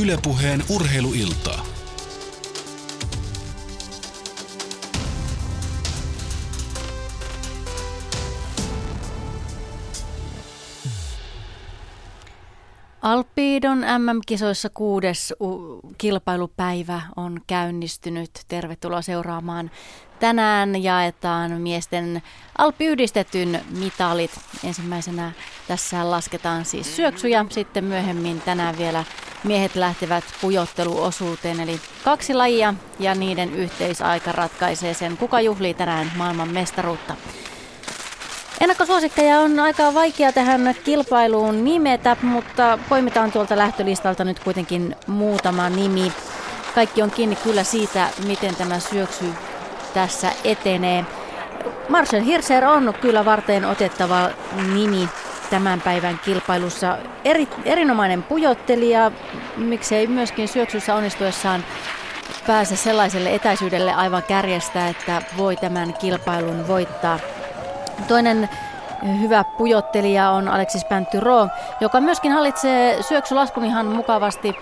Ylepuheen urheiluiltaa. Alppiidon MM-kisoissa kuudes kilpailupäivä on käynnistynyt. Tervetuloa seuraamaan. Tänään jaetaan miesten alppiyhdistetyn mitalit. Ensimmäisenä tässä lasketaan siis syöksyjä, sitten myöhemmin tänään vielä miehet lähtevät pujotteluosuuteen. Eli kaksi lajia ja niiden yhteisaika ratkaisee sen, kuka juhlii tänään maailman mestaruutta. Ennakkosuosikkeja on aika vaikea tähän kilpailuun nimetä, mutta poimitaan tuolta lähtölistalta nyt kuitenkin muutama nimi. Kaikki on kiinni kyllä siitä, miten tämä syöksy tässä etenee. Marcel Hirser on kyllä varten otettava nimi tämän päivän kilpailussa. Eri, erinomainen pujottelija, miksei myöskin syöksyssä onnistuessaan pääse sellaiselle etäisyydelle aivan kärjestä, että voi tämän kilpailun voittaa. Toinen hyvä pujottelija on Alexis Päntyro, joka myöskin hallitsee syöksylaskun ihan mukavasti.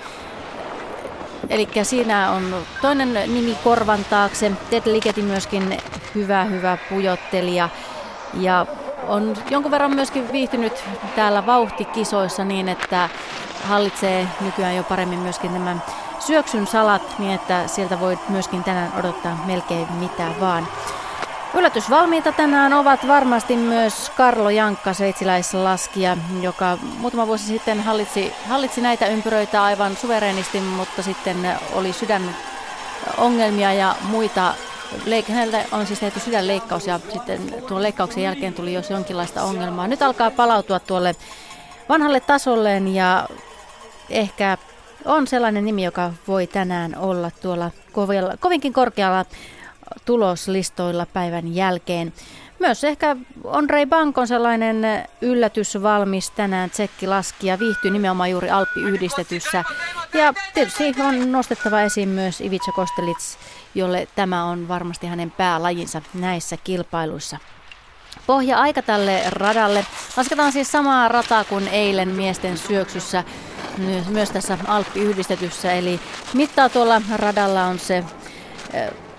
Eli siinä on toinen nimi korvan taakse. Ted Ligeti myöskin hyvä, hyvä pujottelija. Ja on jonkun verran myöskin viihtynyt täällä vauhtikisoissa niin, että hallitsee nykyään jo paremmin myöskin tämän syöksyn salat niin, että sieltä voi myöskin tänään odottaa melkein mitä vaan. Yllätysvalmiita tänään ovat varmasti myös Karlo Jankka, sveitsiläislaskija, joka muutama vuosi sitten hallitsi, hallitsi näitä ympyröitä aivan suvereenisti, mutta sitten oli sydänongelmia ja muita Leik- hänellä on siis tehty sydänleikkaus ja sitten tuon leikkauksen jälkeen tuli jos jonkinlaista ongelmaa. Nyt alkaa palautua tuolle vanhalle tasolleen ja ehkä on sellainen nimi, joka voi tänään olla tuolla kovinkin korkealla tuloslistoilla päivän jälkeen. Myös ehkä Andrei Bank on sellainen yllätys valmis tänään laski ja viihtyy nimenomaan juuri Alppi-yhdistetyssä. Ja tietysti on nostettava esiin myös Ivica Kostelits, jolle tämä on varmasti hänen päälajinsa näissä kilpailuissa. Pohja-aika tälle radalle. Lasketaan siis samaa rataa kuin eilen miesten syöksyssä myös tässä Alppi-yhdistetyssä. Eli mittaa tuolla radalla on se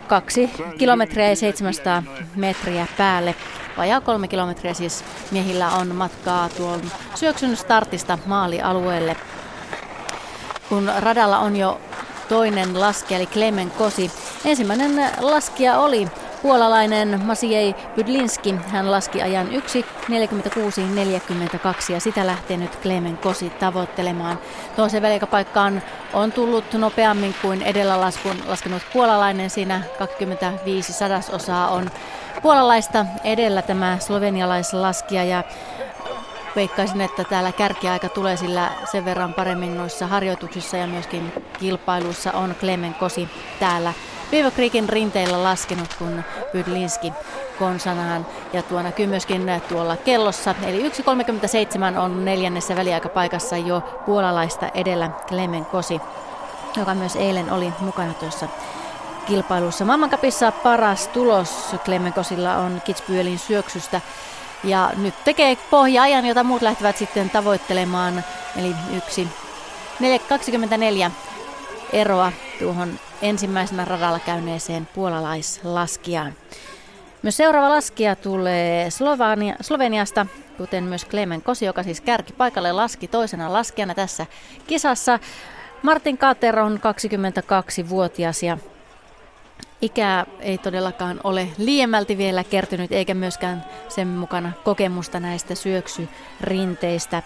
kaksi kilometriä ja 700 metriä päälle. Vajaa kolme kilometriä siis miehillä on matkaa tuon syöksyn startista maalialueelle. Kun radalla on jo toinen laskija, eli Klemen Kosi. Ensimmäinen laskija oli Puolalainen Masiej Bydlinski, hän laski ajan 1.46.42 ja sitä lähtee nyt Klemen Kosi tavoittelemaan. Toiseen väliaikapaikkaan on tullut nopeammin kuin edellä laskun, laskenut puolalainen. Siinä 25 sadasosaa on puolalaista edellä tämä slovenialaislaskija ja veikkaisin, että täällä kärkiaika tulee sillä sen verran paremmin noissa harjoituksissa ja myöskin kilpailuissa on Klemen Kosi täällä Creekin rinteillä laskenut, kun Bydlinski konsanaan. Ja tuo näkyy myöskin tuolla kellossa. Eli 1.37 on neljännessä väliaikapaikassa jo puolalaista edellä Klemen Kosi, joka myös eilen oli mukana tuossa kilpailussa. Maailmankapissa paras tulos Kosilla on Kitzbühelin syöksystä. Ja nyt tekee pohja-ajan, jota muut lähtevät sitten tavoittelemaan. Eli yksi 24 eroa tuohon ensimmäisenä radalla käyneeseen puolalaislaskijaan. Myös seuraava laskija tulee Slovania, Sloveniasta, kuten myös Klemen Kosi, joka siis kärki paikalle laski toisena laskijana tässä kisassa. Martin Kater on 22-vuotias ja ikää ei todellakaan ole liiemmälti vielä kertynyt, eikä myöskään sen mukana kokemusta näistä syöksyrinteistä.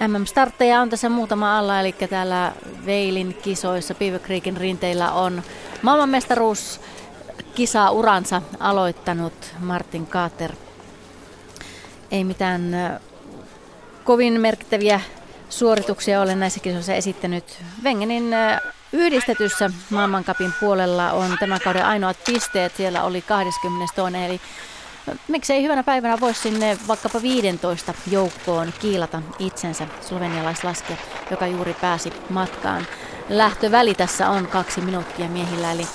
MM-startteja on tässä muutama alla, eli täällä Veilin kisoissa Beaver Creekin rinteillä on maailmanmestaruus kisa uransa aloittanut Martin Kaater. Ei mitään kovin merkittäviä suorituksia ole näissä kisoissa esittänyt. Wengenin yhdistetyssä maailmankapin puolella on tämän kauden ainoat pisteet. Siellä oli 22. eli Miksei hyvänä päivänä voisi sinne vaikkapa 15 joukkoon kiilata itsensä slovenialaislaskija, joka juuri pääsi matkaan. Lähtöväli tässä on kaksi minuuttia miehillä, eli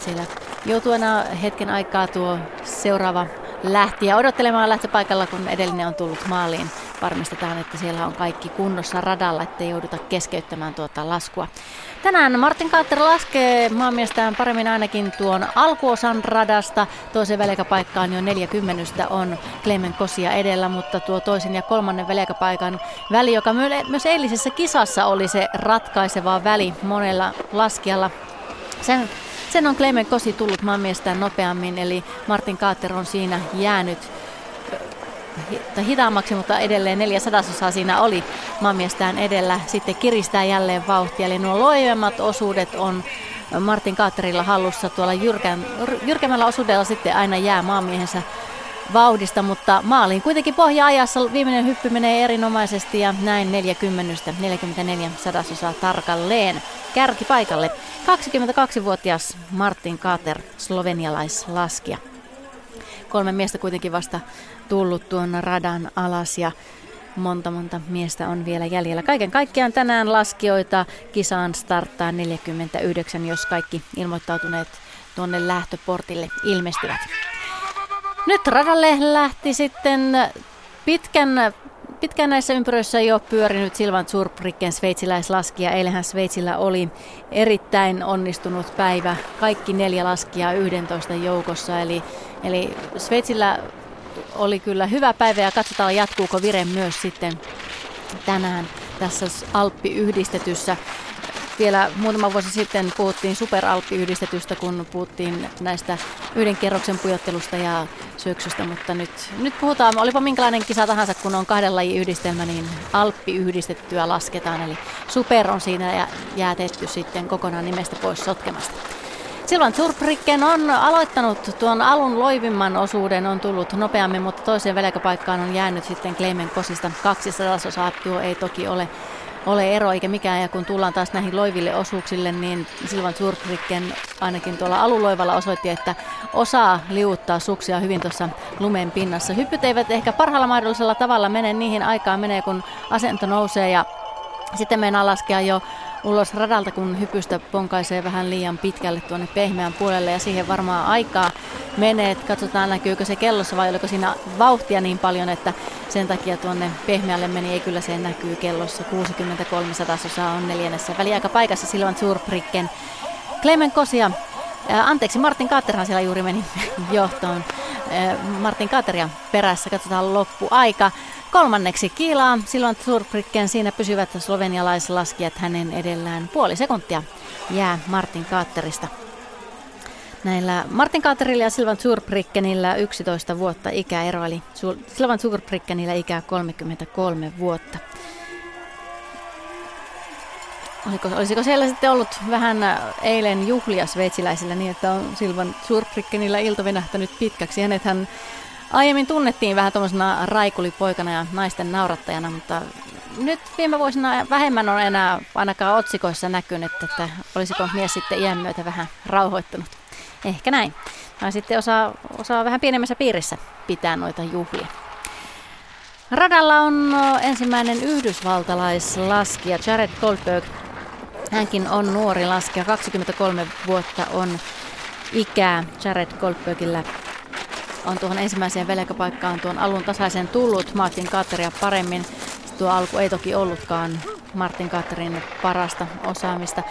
siellä joutuena hetken aikaa tuo seuraava lähtiä odottelemaan lähtöpaikalla, kun edellinen on tullut maaliin varmistetaan, että siellä on kaikki kunnossa radalla, ettei jouduta keskeyttämään tuota laskua. Tänään Martin Kaatter laskee maamiestään paremmin ainakin tuon alkuosan radasta. Toisen väliaikapaikkaan jo 40 on Clemen Kosia edellä, mutta tuo toisen ja kolmannen väliaikapaikan väli, joka myös eilisessä kisassa oli se ratkaiseva väli monella laskijalla. Sen sen on Clemen Kosi tullut maamiestään nopeammin, eli Martin Kaater on siinä jäänyt hitaammaksi, mutta edelleen neljä sadasosaa siinä oli maamiestään edellä. Sitten kiristää jälleen vauhtia, eli nuo loivemmat osuudet on Martin Kaaterilla hallussa tuolla jyrkän, jyrkemmällä osuudella sitten aina jää maamiehensä vauhdista, mutta maaliin kuitenkin pohja-ajassa viimeinen hyppy menee erinomaisesti ja näin 40, 44 sadasosaa tarkalleen kärkipaikalle. 22-vuotias Martin Kaater, slovenialaislaskija. Kolme miestä kuitenkin vasta tullut tuon radan alas ja monta monta miestä on vielä jäljellä. Kaiken kaikkiaan tänään laskijoita kisaan starttaa 49, jos kaikki ilmoittautuneet tuonne lähtöportille ilmestyvät. Nyt radalle lähti sitten pitkän, pitkän näissä ympyröissä jo pyörinyt Silvan Zurbricken sveitsiläislaskija. Eilähän Sveitsillä oli erittäin onnistunut päivä. Kaikki neljä laskijaa 11 joukossa. Eli, eli Sveitsillä oli kyllä hyvä päivä ja katsotaan jatkuuko vire myös sitten tänään tässä Alppi-yhdistetyssä. Vielä muutama vuosi sitten puhuttiin superalppiyhdistetystä, kun puhuttiin näistä yhden kerroksen pujottelusta ja syöksystä, mutta nyt, nyt puhutaan, olipa minkälainen kisa tahansa, kun on kahden lajin yhdistelmä, niin alppiyhdistettyä lasketaan, eli super on siinä jäätetty sitten kokonaan nimestä pois sotkemasta. Silvan Zurbricken on aloittanut tuon alun loivimman osuuden, on tullut nopeammin, mutta toiseen väliaikapaikkaan on jäänyt sitten Kleimen Kosista 200 osaa. Tuo ei toki ole ole ero eikä mikään. Ja kun tullaan taas näihin loiville osuuksille, niin Silvan Zurbricken ainakin tuolla aluloivalla osoitti, että osaa liuttaa suksia hyvin tuossa lumen pinnassa. Hyppyt eivät ehkä parhaalla mahdollisella tavalla mene niihin aikaan menee, kun asento nousee ja sitten meinaa laskea jo ulos radalta, kun hypystä ponkaisee vähän liian pitkälle tuonne pehmeän puolelle ja siihen varmaan aikaa menee. Katsotaan näkyykö se kellossa vai oliko siinä vauhtia niin paljon, että sen takia tuonne pehmeälle meni. Ei kyllä se näkyy kellossa. 63 sadasosaa on neljännessä väliaikapaikassa Silvan Zurbricken. Clemen Kosia Anteeksi, Martin Kaaterhan siellä juuri meni johtoon. Martin Kaateria perässä, katsotaan loppuaika. Kolmanneksi kiilaa silloin Zurbricken, siinä pysyvät slovenialaislaskijat hänen edellään. Puoli sekuntia jää Martin Kaaterista. Näillä Martin Kaaterilla ja Silvan Zurbrickenillä 11 vuotta ikäero, eli Silvan Zurbrickenillä ikää 33 vuotta. Oliko, olisiko siellä sitten ollut vähän eilen juhlia sveitsiläisillä niin, että on Silvan Zurbrickenillä ilta venähtänyt pitkäksi. Hänethän Aiemmin tunnettiin vähän tuommoisena raikulipoikana ja naisten naurattajana, mutta nyt viime vuosina vähemmän on enää ainakaan otsikoissa näkynyt, että olisiko mies sitten iän myötä vähän rauhoittunut. Ehkä näin. Tai sitten osaa, osaa vähän pienemmässä piirissä pitää noita juhlia. Radalla on ensimmäinen yhdysvaltalaislaskija Jared Goldberg. Hänkin on nuori laskija, 23 vuotta on ikää Jared Goldbergillä on tuohon ensimmäiseen velkapaikkaan tuon alun tasaisen tullut Martin Kaatteria paremmin. Tuo alku ei toki ollutkaan Martin Kaatterin parasta osaamista.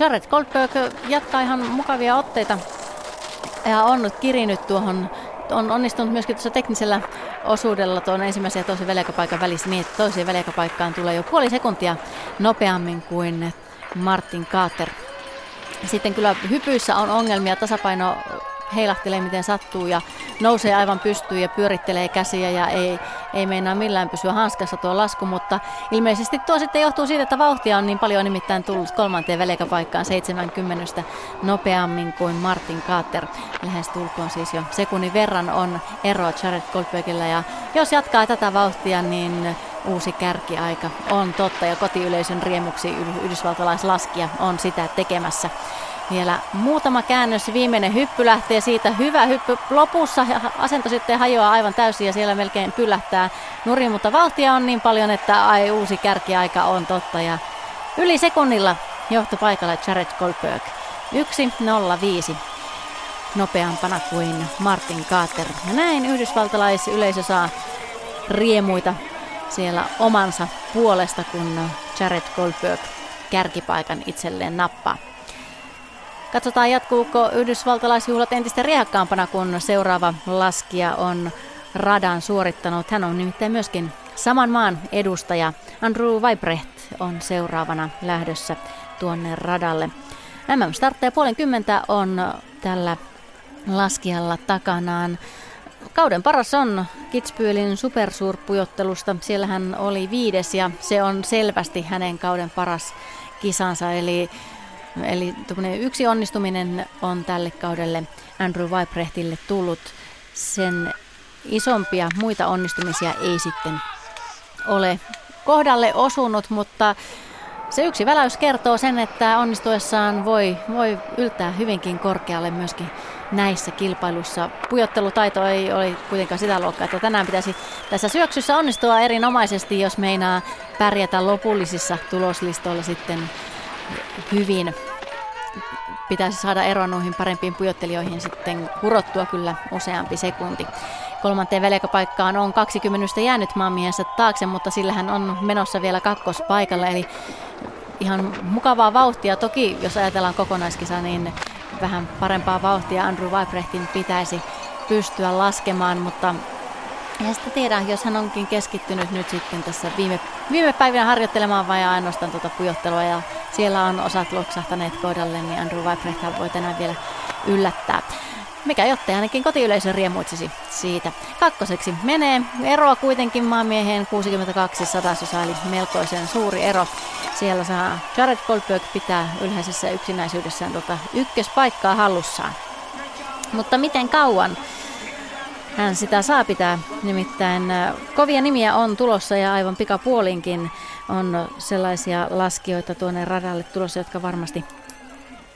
Jared Goldberg jatkaa ihan mukavia otteita ja on kirinyt tuohon on onnistunut myöskin tuossa teknisellä osuudella tuon ensimmäisen ja toisen väliaikapaikan välissä niin, että toiseen väliaikapaikkaan tulee jo puoli sekuntia nopeammin kuin Martin Kaater. Sitten kyllä hypyissä on ongelmia, tasapaino heilahtelee miten sattuu ja nousee aivan pystyyn ja pyörittelee käsiä ja ei, ei meinaa millään pysyä hanskassa tuo lasku, mutta ilmeisesti tuo sitten johtuu siitä, että vauhtia on niin paljon nimittäin tullut kolmanteen väliaikapaikkaan 70 nopeammin kuin Martin Kaater. Lähes tulkoon siis jo sekunnin verran on eroa Jared Goldbergillä ja jos jatkaa tätä vauhtia, niin uusi kärkiaika on totta ja kotiyleisön riemuksi yhdysvaltalaislaskija on sitä tekemässä. Vielä muutama käännös, viimeinen hyppy lähtee siitä. Hyvä hyppy lopussa, asento sitten hajoaa aivan täysin ja siellä melkein pyllähtää nurin, mutta vauhtia on niin paljon, että ai uusi kärkiaika on totta. Ja yli sekunnilla johtopaikalla Jared Goldberg 1.05 nopeampana kuin Martin Carter. Ja näin yhdysvaltalaisyleisö saa riemuita siellä omansa puolesta, kun Jared Goldberg kärkipaikan itselleen nappaa. Katsotaan jatkuuko yhdysvaltalaisjuhlat entistä riehakkaampana, kun seuraava laskija on radan suorittanut. Hän on nimittäin myöskin saman maan edustaja. Andrew Weibrecht on seuraavana lähdössä tuonne radalle. MM-startteja puolen kymmentä on tällä laskijalla takanaan. Kauden paras on Kitsbyölin supersuurpujottelusta. Siellä hän oli viides ja se on selvästi hänen kauden paras kisansa. Eli, eli yksi onnistuminen on tälle kaudelle Andrew Weibrechtille tullut. Sen isompia muita onnistumisia ei sitten ole kohdalle osunut, mutta se yksi väläys kertoo sen, että onnistuessaan voi, voi yltää hyvinkin korkealle myöskin näissä kilpailussa. Pujottelutaito ei ole kuitenkaan sitä luokkaa, että tänään pitäisi tässä syöksyssä onnistua erinomaisesti, jos meinaa pärjätä lopullisissa tuloslistoilla sitten hyvin. Pitäisi saada eroa noihin parempiin pujottelijoihin sitten kurottua kyllä useampi sekunti. Kolmanteen velkapaikkaan on 20 jäänyt maamiehensä taakse, mutta sillä hän on menossa vielä kakkospaikalla, eli ihan mukavaa vauhtia. Toki jos ajatellaan kokonaiskisa, niin vähän parempaa vauhtia Andrew Weibrechtin pitäisi pystyä laskemaan, mutta ja sitten tiedä, jos hän onkin keskittynyt nyt sitten tässä viime, viime päivinä harjoittelemaan vai ainoastaan tuota pujottelua ja siellä on osat loksahtaneet kohdalle, niin Andrew Weibrecht voi tänään vielä yllättää mikä jotta ainakin kotiyleisö riemuitsisi siitä. Kakkoseksi menee eroa kuitenkin maamieheen 62 sadasosa, eli melkoisen suuri ero. Siellä saa Jared Goldberg pitää ylhäisessä yksinäisyydessään tuota ykköspaikkaa hallussaan. Mutta miten kauan hän sitä saa pitää? Nimittäin kovia nimiä on tulossa ja aivan pikapuolinkin on sellaisia laskijoita tuonne radalle tulossa, jotka varmasti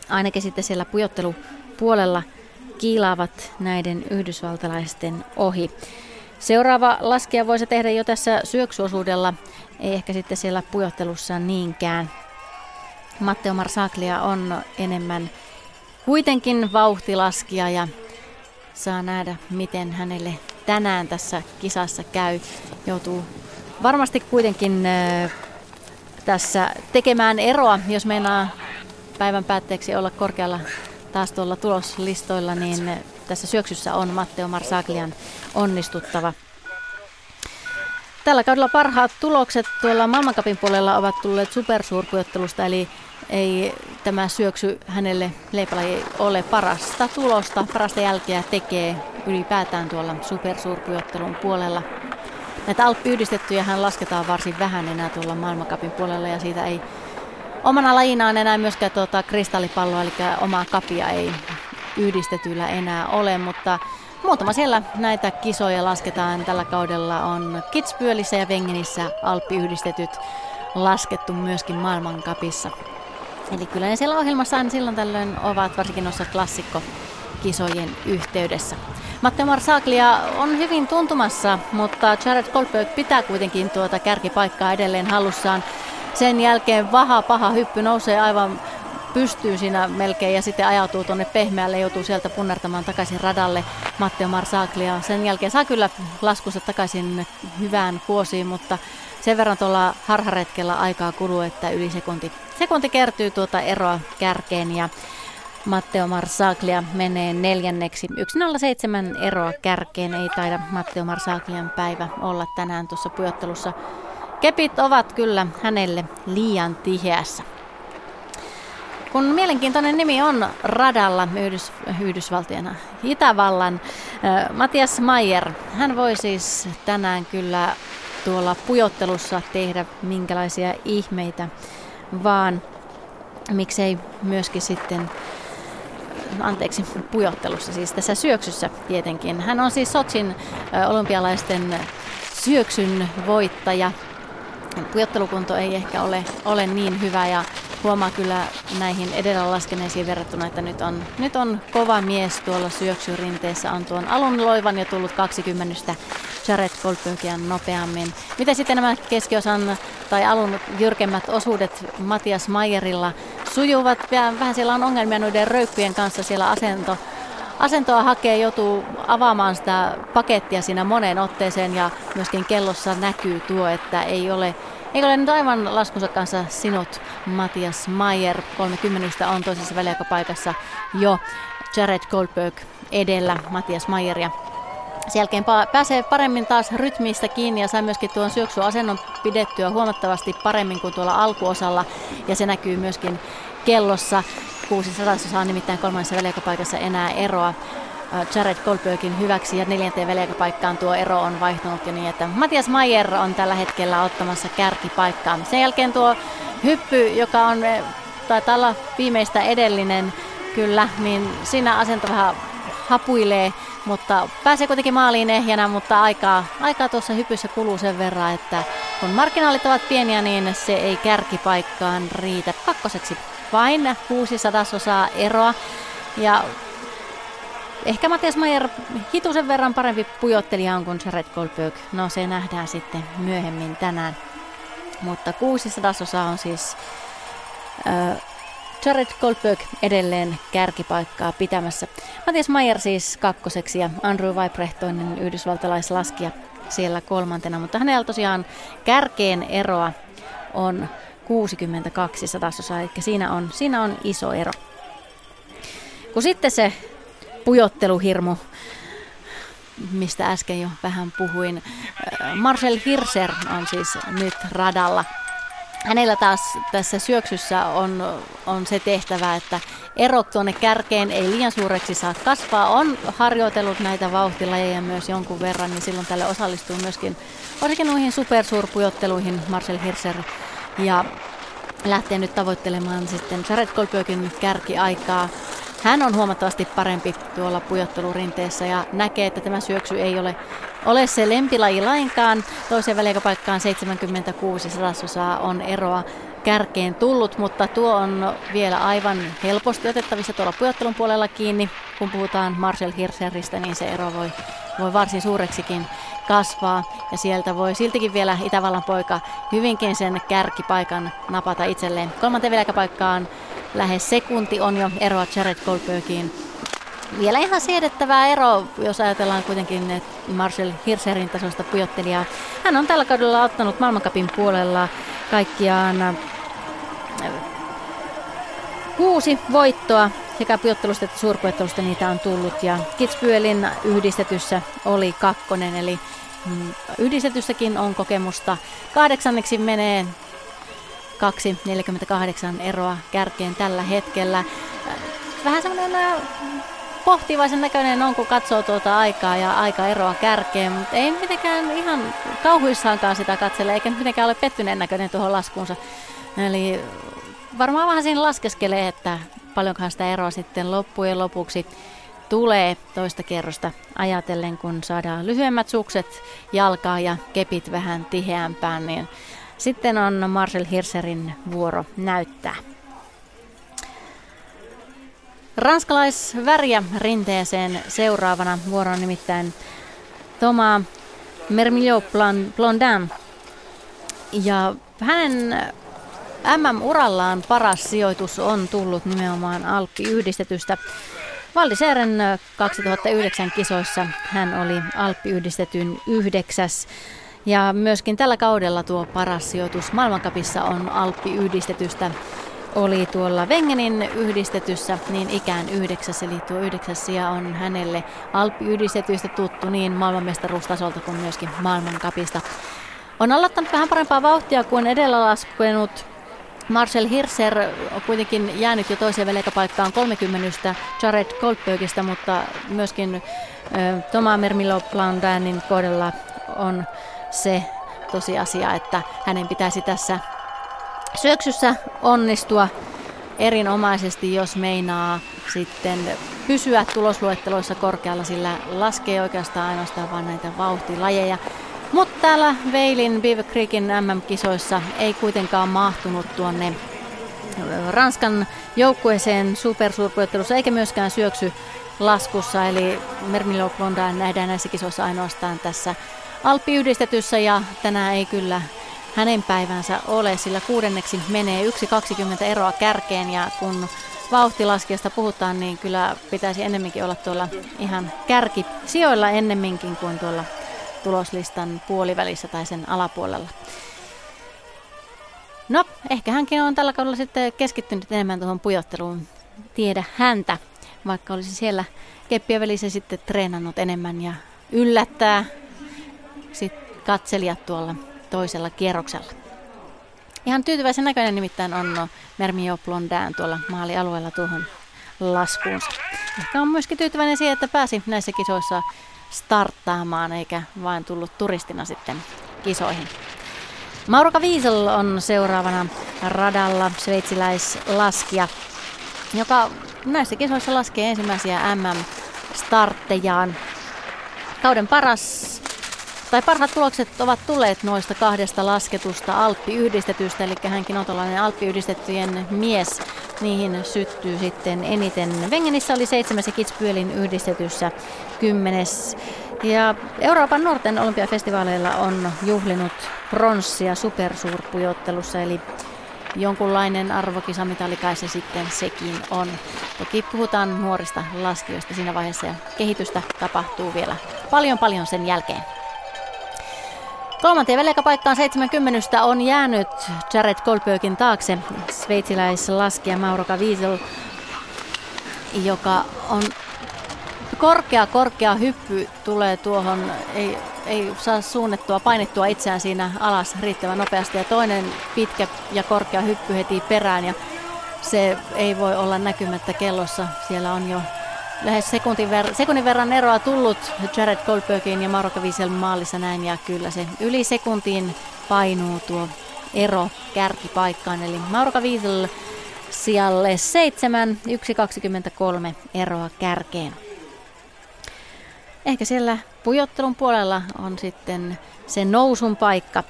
ainakin sitten siellä pujottelupuolella – kiilaavat näiden yhdysvaltalaisten ohi. Seuraava laskija voisi tehdä jo tässä syöksyosuudella, ei ehkä sitten siellä pujottelussa niinkään. Matteo Marsaklia on enemmän kuitenkin vauhtilaskija ja saa nähdä, miten hänelle tänään tässä kisassa käy. Joutuu varmasti kuitenkin tässä tekemään eroa, jos meinaa päivän päätteeksi olla korkealla taas tuolla tuloslistoilla, niin tässä syöksyssä on Matteo Marsaglian onnistuttava. Tällä kaudella parhaat tulokset tuolla maailmankapin puolella ovat tulleet supersuurpujottelusta, eli ei tämä syöksy hänelle leipälaji ole parasta tulosta, parasta jälkeä tekee ylipäätään tuolla supersuurpujottelun puolella. Näitä alppiyhdistettyjä hän lasketaan varsin vähän enää tuolla maailmankapin puolella ja siitä ei omana lajinaan enää myöskään tuota kristallipalloa, eli omaa kapia ei yhdistetyllä enää ole, mutta muutama siellä näitä kisoja lasketaan tällä kaudella on Kitspyölissä ja Vengenissä alppiyhdistetyt laskettu myöskin maailmankapissa. Eli kyllä ne siellä ohjelmassa aina silloin tällöin ovat, varsinkin noissa klassikko kisojen yhteydessä. Matteo Marsaglia on hyvin tuntumassa, mutta Jared Goldberg pitää kuitenkin tuota kärkipaikkaa edelleen hallussaan. Sen jälkeen vaha paha hyppy nousee aivan pystyy siinä melkein ja sitten ajautuu tuonne pehmeälle, joutuu sieltä punnertamaan takaisin radalle Matteo Marsaglia. Sen jälkeen saa kyllä laskussa takaisin hyvään kuosiin, mutta sen verran tuolla harharetkellä aikaa kuluu, että yli sekunti, sekunti kertyy tuota eroa kärkeen ja Matteo Marsaglia menee neljänneksi. 1.07 eroa kärkeen ei taida Matteo Marsaglian päivä olla tänään tuossa pujottelussa Kepit ovat kyllä hänelle liian tiheässä. Kun mielenkiintoinen nimi on radalla Yhdys, Yhdysvaltien Itävallan, Matias Mayer, hän voi siis tänään kyllä tuolla pujottelussa tehdä minkälaisia ihmeitä, vaan miksei myöskin sitten anteeksi, pujottelussa, siis tässä syöksyssä tietenkin. Hän on siis Sotsin olympialaisten syöksyn voittaja pujottelukunto ei ehkä ole, ole niin hyvä ja huomaa kyllä näihin edellä laskeneisiin verrattuna, että nyt on, nyt on kova mies tuolla syöksyrinteessä. On tuon alun loivan ja tullut 20 Jared Goldbergia nopeammin. Miten sitten nämä keskiosan tai alun jyrkemmät osuudet Matias Mayerilla sujuvat? Vähän siellä on ongelmia noiden röykkyjen kanssa siellä asento asentoa hakee, joutuu avaamaan sitä pakettia siinä moneen otteeseen ja myöskin kellossa näkyy tuo, että ei ole ei ole nyt aivan laskunsa kanssa sinut, Matias Mayer. 30 on toisessa väliaikapaikassa jo Jared Goldberg edellä Matias Mayeria. Sen jälkeen pääsee paremmin taas rytmistä kiinni ja sai myöskin tuon syöksyasennon pidettyä huomattavasti paremmin kuin tuolla alkuosalla. Ja se näkyy myöskin kellossa. 600 saa nimittäin kolmannessa väliaikapaikassa enää eroa. Äh, Jared Goldbergin hyväksi ja neljänteen väliaikapaikkaan tuo ero on vaihtunut jo niin, että Matias Mayer on tällä hetkellä ottamassa kärkipaikkaa. Sen jälkeen tuo hyppy, joka on eh, taitaa olla viimeistä edellinen kyllä, niin siinä asento vähän hapuilee, mutta pääsee kuitenkin maaliin ehjänä, mutta aikaa, aikaa tuossa hypyssä kuluu sen verran, että kun marginaalit ovat pieniä, niin se ei kärkipaikkaan riitä kakkoseksi. Vain 600 osaa eroa. Ja Ehkä Matias Mayer hitusen verran parempi pujottelija on kuin Jared Goldberg. No se nähdään sitten myöhemmin tänään. Mutta 600 osaa on siis äh, Jared Goldberg edelleen kärkipaikkaa pitämässä. Matias Mayer siis kakkoseksi ja Andrew Weibrechtoinen yhdysvaltalaislaskija siellä kolmantena, mutta hänellä tosiaan kärkeen eroa on 62 sadasosaa, eli siinä on, siinä on iso ero. Kun sitten se pujotteluhirmu, mistä äsken jo vähän puhuin. Äh, Marcel Hirser on siis nyt radalla. Hänellä taas tässä syöksyssä on, on se tehtävä, että erot tuonne kärkeen ei liian suureksi saa kasvaa. On harjoitellut näitä vauhtilajeja myös jonkun verran, niin silloin tälle osallistuu myöskin varsinkin noihin supersuurpujotteluihin Marcel Hirser. Ja lähtee nyt tavoittelemaan sitten Jared Goldbergin kärkiaikaa. Hän on huomattavasti parempi tuolla pujottelurinteessä ja näkee, että tämä syöksy ei ole, ole se lempilaji lainkaan. Toiseen väliaikapaikkaan 76 sadasosaa on eroa kärkeen tullut, mutta tuo on vielä aivan helposti otettavissa tuolla pujottelun puolella kiinni. Kun puhutaan Marcel Hirseristä, niin se ero voi, voi varsin suureksikin kasvaa. Ja sieltä voi siltikin vielä Itävallan poika hyvinkin sen kärkipaikan napata itselleen. Kolmanteen väliaikapaikkaan lähes sekunti on jo eroa Jared Goldbergiin. Vielä ihan siedettävää ero, jos ajatellaan kuitenkin Marcel Hirserin tasosta pujottelijaa. Hän on tällä kaudella ottanut maailmankapin puolella kaikkiaan kuusi voittoa sekä pujottelusta että suurpujottelusta niitä on tullut. Ja Kitzbühelin yhdistetyssä oli kakkonen, eli mm, yhdistetyssäkin on kokemusta. Kahdeksanneksi menee 2,48 eroa kärkeen tällä hetkellä. Vähän semmoinen äh, pohtivaisen näköinen on, kun katsoo tuota aikaa ja aikaeroa kärkeen, mutta ei mitenkään ihan kauhuissaankaan sitä katsele, eikä mitenkään ole pettyneen näköinen tuohon laskuunsa. Eli varmaan vähän siinä laskeskelee, että paljonkohan sitä eroa sitten loppujen lopuksi tulee toista kerrosta ajatellen, kun saadaan lyhyemmät sukset jalkaa ja kepit vähän tiheämpään, niin sitten on Marcel Hirserin vuoro näyttää. Ranskalaisväriä rinteeseen seuraavana vuoro on nimittäin Thomas Mermillot Blondin. Ja hänen MM-urallaan paras sijoitus on tullut nimenomaan Alppi-yhdistetystä. Valdiseeren 2009 kisoissa hän oli Alppi-yhdistetyn yhdeksäs ja myöskin tällä kaudella tuo paras sijoitus maailmankapissa on Alppi-yhdistetystä. Oli tuolla Wengenin yhdistetyssä niin ikään yhdeksäs, eli tuo yhdeksäs sija on hänelle Alppi-yhdistetyistä tuttu niin maailmanmestaruustasolta kuin myöskin maailmankapista. On aloittanut vähän parempaa vauhtia kuin edellä laskenut Marcel Hirser on kuitenkin jäänyt jo toiseen väliaikapaikkaan 30 Jared Goldbergista, mutta myöskin Thomas Mermilo Blandanin kohdalla on se tosiasia, että hänen pitäisi tässä syöksyssä onnistua erinomaisesti, jos meinaa sitten pysyä tulosluetteloissa korkealla, sillä laskee oikeastaan ainoastaan vain näitä vauhtilajeja. Mutta täällä Veilin Beaver Creekin MM-kisoissa ei kuitenkaan mahtunut tuonne Ranskan joukkueeseen supersuurpuottelussa eikä myöskään syöksy laskussa, eli Mermilo Blondin nähdään näissä kisoissa ainoastaan tässä Alppi-yhdistetyssä ja tänään ei kyllä hänen päivänsä ole, sillä kuudenneksi menee 1.20 eroa kärkeen ja kun vauhtilaskijasta puhutaan, niin kyllä pitäisi ennemminkin olla tuolla ihan kärki sijoilla ennemminkin kuin tuolla tuloslistan puolivälissä tai sen alapuolella. No, ehkä hänkin on tällä kaudella sitten keskittynyt enemmän tuohon pujotteluun. Tiedä häntä, vaikka olisi siellä keppien välissä sitten treenannut enemmän ja yllättää sit katselijat tuolla toisella kierroksella. Ihan tyytyväisen näköinen nimittäin on Mermio Blondin tuolla maalialueella tuohon laskuunsa. Ehkä on myöskin tyytyväinen siihen, että pääsi näissä kisoissa starttaamaan eikä vain tullut turistina sitten kisoihin. Mauroka Wiesel on seuraavana radalla sveitsiläislaskija, joka näissä kisoissa laskee ensimmäisiä MM-starttejaan. Kauden paras tai parhaat tulokset ovat tulleet noista kahdesta lasketusta Alppi-yhdistetystä, eli hänkin on tällainen Alppi-yhdistettyjen mies. Niihin syttyy sitten eniten. Wengenissä oli seitsemäs ja Kitzbühelin yhdistetyssä kymmenes. Ja Euroopan nuorten olympiafestivaaleilla on juhlinut pronssia supersuurpujottelussa, eli jonkunlainen arvokisamitali kai se sitten sekin on. Toki puhutaan nuorista laskijoista siinä vaiheessa ja kehitystä tapahtuu vielä paljon paljon sen jälkeen. Kolmanteen väliaikapaikkaan 70 on jäänyt Jared Goldbergin taakse. Sveitsiläislaskija Mauro Wiesel, joka on korkea, korkea hyppy tulee tuohon, ei, ei saa suunnettua, painettua itseään siinä alas riittävän nopeasti. Ja toinen pitkä ja korkea hyppy heti perään ja se ei voi olla näkymättä kellossa. Siellä on jo lähes sekuntin, ver- sekunnin verran eroa tullut Jared Goldbergin ja Mauro Wiesel maalissa näin ja kyllä se yli sekuntiin painuu tuo ero kärkipaikkaan eli Mauro Wiesel sijalle 7, 1.23 eroa kärkeen. Ehkä siellä pujottelun puolella on sitten se nousun paikka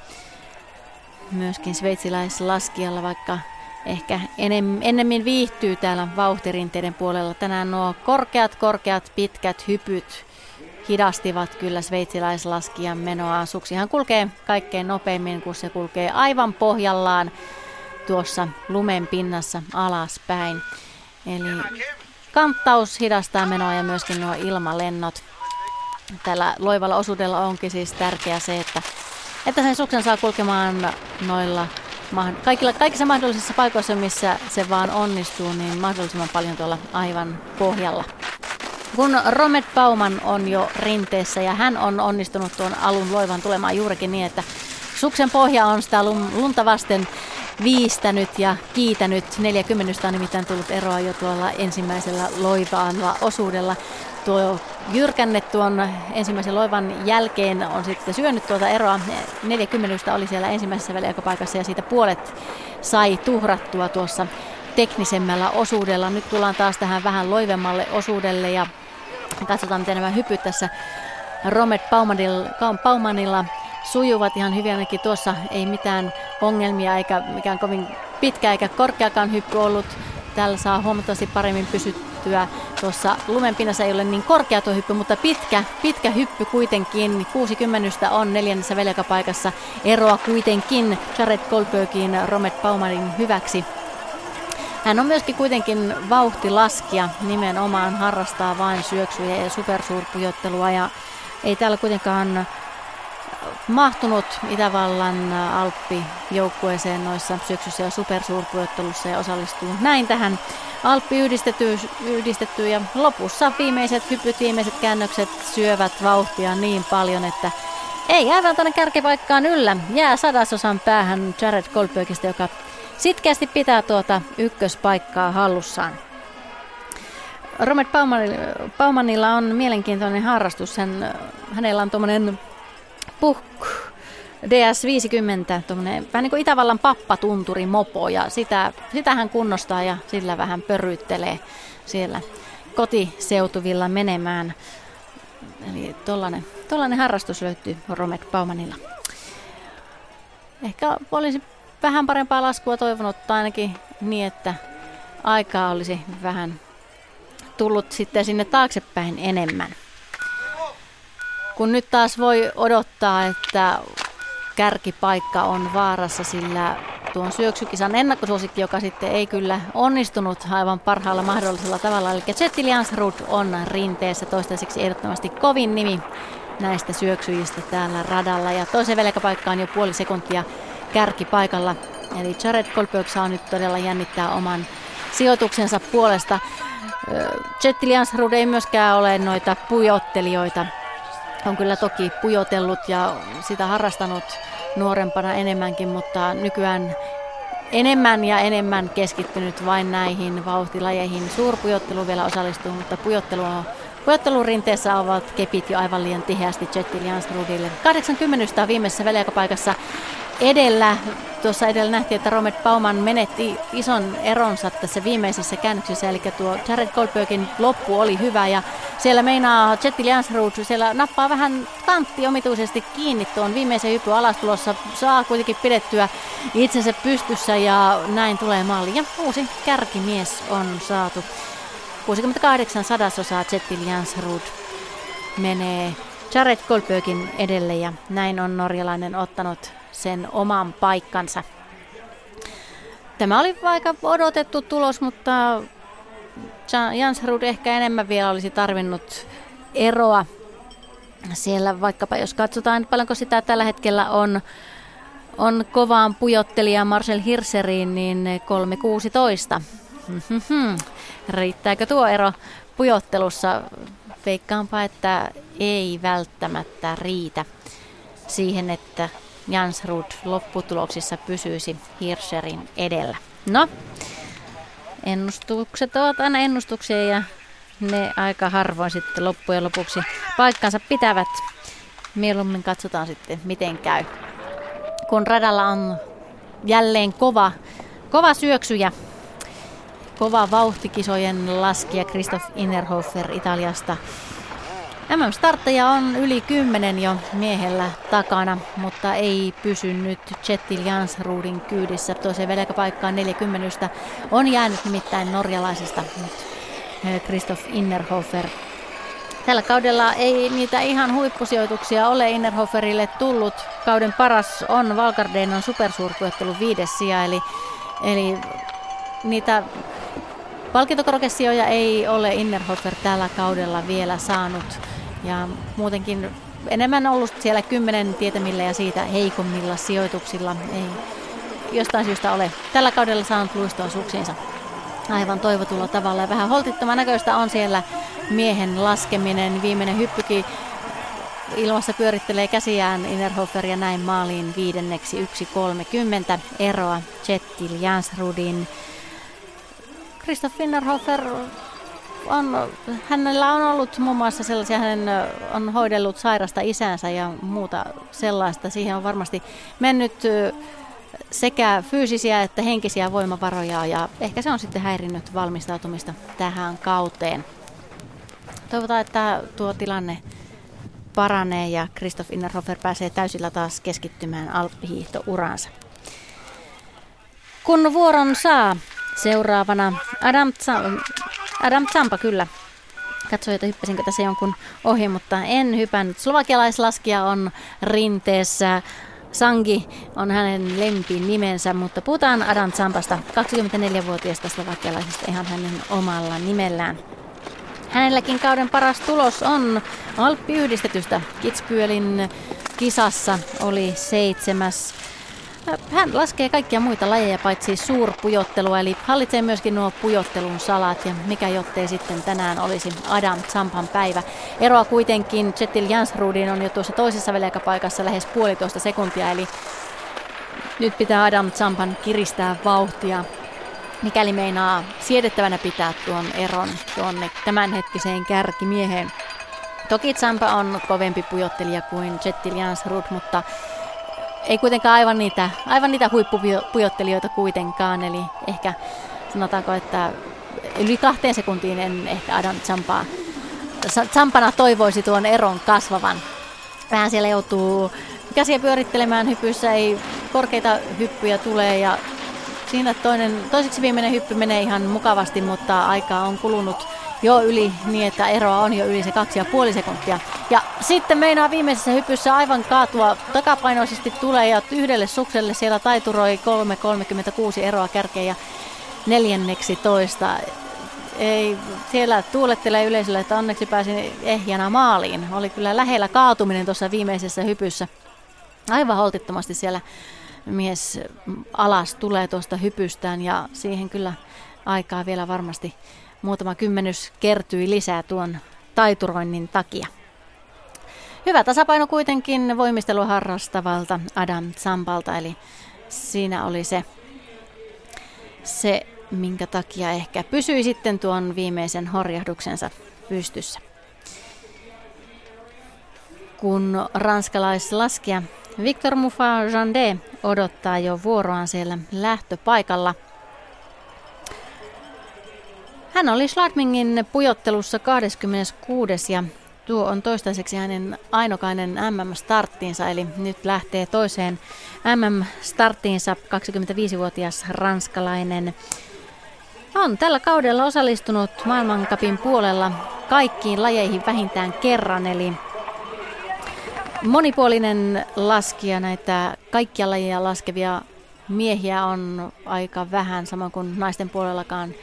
myöskin sveitsiläislaskijalla, vaikka ehkä ennemmin viihtyy täällä vauhtirinteiden puolella. Tänään nuo korkeat, korkeat, pitkät hypyt hidastivat kyllä sveitsiläislaskijan menoa. Suksihan kulkee kaikkein nopeimmin, kun se kulkee aivan pohjallaan tuossa lumen pinnassa alaspäin. Eli kanttaus hidastaa menoa ja myöskin nuo ilmalennot. Tällä loivalla osuudella onkin siis tärkeää se, että, että sen suksen saa kulkemaan noilla kaikilla, kaikissa mahdollisissa paikoissa, missä se vaan onnistuu, niin mahdollisimman paljon tuolla aivan pohjalla. Kun Romet Bauman on jo rinteessä ja hän on onnistunut tuon alun loivan tulemaan juurikin niin, että suksen pohja on sitä lunta vasten viistänyt ja kiitänyt. 40 on nimittäin tullut eroa jo tuolla ensimmäisellä loivaanla osuudella. Tuo jyrkänne tuon ensimmäisen loivan jälkeen on sitten syönyt tuota eroa. 40 oli siellä ensimmäisessä väliaikapaikassa ja siitä puolet sai tuhrattua tuossa teknisemmällä osuudella. Nyt tullaan taas tähän vähän loivemmalle osuudelle ja katsotaan miten nämä hypyt tässä Romet Paumanilla sujuvat ihan hyvin ainakin tuossa ei mitään ongelmia eikä mikään kovin pitkä eikä korkeakaan hyppy ollut. Tällä saa huomattavasti paremmin pysyttyä. Tuossa lumenpinnassa ei ole niin korkea tuo hyppy, mutta pitkä, pitkä hyppy kuitenkin. 60 on neljännessä velkapaikassa. Eroa kuitenkin Jared Goldbergin Romet Baumanin hyväksi. Hän on myöskin kuitenkin vauhtilaskija, nimenomaan harrastaa vain syöksyjä ja supersuurpujottelua ja ei täällä kuitenkaan mahtunut Itävallan Alppi-joukkueeseen noissa syksyissä ja supersuurpuottelussa ja osallistuu näin tähän Alppi yhdistetty, yhdistetty ja lopussa viimeiset hypyt, viimeiset käännökset syövät vauhtia niin paljon, että ei aivan tuonne kärkipaikkaan yllä. Jää sadasosan päähän Jared Goldbergista, joka sitkeästi pitää tuota ykköspaikkaa hallussaan. Robert Baumanilla on mielenkiintoinen harrastus. Hän, hänellä on tuommoinen Puh, DS50, vähän niin kuin Itävallan pappatunturi mopo ja sitä, sitä hän kunnostaa ja sillä vähän pörryttelee siellä kotiseutuvilla menemään. Eli tollainen, tollainen harrastus löytyy Romet Baumanilla. Ehkä olisi vähän parempaa laskua toivonut, tai ainakin niin, että aikaa olisi vähän tullut sitten sinne taaksepäin enemmän kun nyt taas voi odottaa, että kärkipaikka on vaarassa, sillä tuon syöksykisan ennakkosuosikki, joka sitten ei kyllä onnistunut aivan parhaalla mahdollisella tavalla. Eli Jetti Liansrud on rinteessä toistaiseksi ehdottomasti kovin nimi näistä syöksyjistä täällä radalla. Ja toisen velkapaikkaan jo puoli sekuntia kärkipaikalla. Eli Jared Kolberg saa nyt todella jännittää oman sijoituksensa puolesta. Jetti Liansrud ei myöskään ole noita pujottelijoita. On kyllä toki pujotellut ja sitä harrastanut nuorempana enemmänkin, mutta nykyään enemmän ja enemmän keskittynyt vain näihin vauhtilajeihin. Suurpujottelu vielä osallistuu, mutta pujottelu on Pujottelurinteessä ovat kepit jo aivan liian tiheästi Jetti Jansrudille. 80 viimeisessä väliaikapaikassa edellä. Tuossa edellä nähtiin, että Romet Bauman menetti ison eronsa tässä viimeisessä käännöksessä, eli tuo Jared Goldbergin loppu oli hyvä ja siellä meinaa Jetti Jansrud, siellä nappaa vähän kantti omituisesti kiinni tuon viimeisen hypyn alastulossa, saa kuitenkin pidettyä itsensä pystyssä ja näin tulee malli. Ja uusi kärkimies on saatu. 68 sadasosaa Jetti Jansrud menee Jared Goldbergin edelle ja näin on norjalainen ottanut sen oman paikkansa. Tämä oli aika odotettu tulos, mutta Jansrud ehkä enemmän vielä olisi tarvinnut eroa siellä, vaikkapa jos katsotaan paljonko sitä tällä hetkellä on, on kovaan pujottelija Marcel Hirseriin, niin 3.16. Riittääkö tuo ero pujottelussa? Veikkaanpa, että ei välttämättä riitä siihen, että Jansrud lopputuloksissa pysyisi Hirscherin edellä. No, ennustukset ovat aina ennustuksia ja ne aika harvoin sitten loppujen lopuksi paikkansa pitävät. Mieluummin katsotaan sitten, miten käy. Kun radalla on jälleen kova, kova syöksyjä, kova vauhtikisojen laskija Christoph Innerhofer Italiasta MM-startteja on yli kymmenen jo miehellä takana, mutta ei pysynyt Jettil Jansrudin kyydissä. Toiseen velkapaikkaan 40 on jäänyt nimittäin norjalaisesta eh, Christoph Innerhofer. Tällä kaudella ei niitä ihan huippusijoituksia ole Innerhoferille tullut. Kauden paras on Valgardenon supersuurpujottelu viides sija, eli, eli niitä palkintokorkesijoja ei ole Innerhofer tällä kaudella vielä saanut. Ja muutenkin enemmän ollut siellä kymmenen tietämillä ja siitä heikommilla sijoituksilla. Ei jostain syystä ole tällä kaudella saanut luistua suksiinsa aivan toivotulla tavalla. Ja vähän holtittoman näköistä on siellä miehen laskeminen. Viimeinen hyppykin ilmassa pyörittelee käsiään Innerhofer ja näin maaliin viidenneksi 1.30 eroa Jettil Jansrudin. Christoph Innerhofer on, hänellä on ollut muun muassa sellaisia, hän on hoidellut sairasta isänsä ja muuta sellaista. Siihen on varmasti mennyt sekä fyysisiä että henkisiä voimavaroja ja ehkä se on sitten häirinnyt valmistautumista tähän kauteen. Toivotaan, että tuo tilanne paranee ja Christoph Innerhofer pääsee täysillä taas keskittymään alppihiihtouraansa. Kun vuoron saa, seuraavana Adam Adam Zampa kyllä. Katsoin, että hyppäsinkö tässä jonkun ohi, mutta en hypännyt. Slovakialaislaskija on rinteessä. Sangi on hänen lempin nimensä, mutta puhutaan Adam Zampasta, 24-vuotiaasta slovakialaisesta ihan hänen omalla nimellään. Hänelläkin kauden paras tulos on Alppi-yhdistetystä. Kitspyölin kisassa oli seitsemäs hän laskee kaikkia muita lajeja paitsi suurpujottelua, eli hallitsee myöskin nuo pujottelun salat, ja mikä jottei sitten tänään olisi Adam Zampan päivä. Eroa kuitenkin Jettil Jansrudin on jo tuossa toisessa väliaikapaikassa lähes puolitoista sekuntia, eli nyt pitää Adam Zampan kiristää vauhtia, mikäli meinaa siedettävänä pitää tuon eron tuonne tämänhetkiseen kärkimieheen. Toki Zampa on kovempi pujottelija kuin Jettil Jansrud, mutta ei kuitenkaan aivan niitä, aivan niitä huippupujottelijoita kuitenkaan, eli ehkä sanotaanko, että yli kahteen sekuntiin en ehkä Adam Champaa. Champana toivoisi tuon eron kasvavan. Vähän siellä joutuu käsiä pyörittelemään hypyssä, ei korkeita hyppyjä tulee ja siinä toinen, toiseksi viimeinen hyppy menee ihan mukavasti, mutta aikaa on kulunut jo yli niin, että eroa on jo yli se kaksi ja puoli sekuntia. Ja sitten meinaa viimeisessä hypyssä aivan kaatua takapainoisesti tulee ja yhdelle sukselle siellä taituroi 3.36 eroa kärkeen ja neljänneksi toista. Ei, siellä tuulettelee yleisölle, että onneksi pääsin ehjänä maaliin. Oli kyllä lähellä kaatuminen tuossa viimeisessä hypyssä. Aivan holtittomasti siellä mies alas tulee tuosta hypystään ja siihen kyllä aikaa vielä varmasti muutama kymmenys kertyi lisää tuon taituroinnin takia. Hyvä tasapaino kuitenkin voimistelua harrastavalta Adam Zampalta, eli siinä oli se, se, minkä takia ehkä pysyi sitten tuon viimeisen horjahduksensa pystyssä. Kun ranskalaislaskija Victor Mufa Jandé odottaa jo vuoroaan siellä lähtöpaikalla. Hän oli Schladmingin pujottelussa 26. ja tuo on toistaiseksi hänen ainokainen MM-starttiinsa, eli nyt lähtee toiseen MM-starttiinsa 25-vuotias ranskalainen. On tällä kaudella osallistunut maailmankapin puolella kaikkiin lajeihin vähintään kerran, eli monipuolinen laskija, näitä kaikkia lajeja laskevia miehiä on aika vähän, samoin kuin naisten puolellakaan.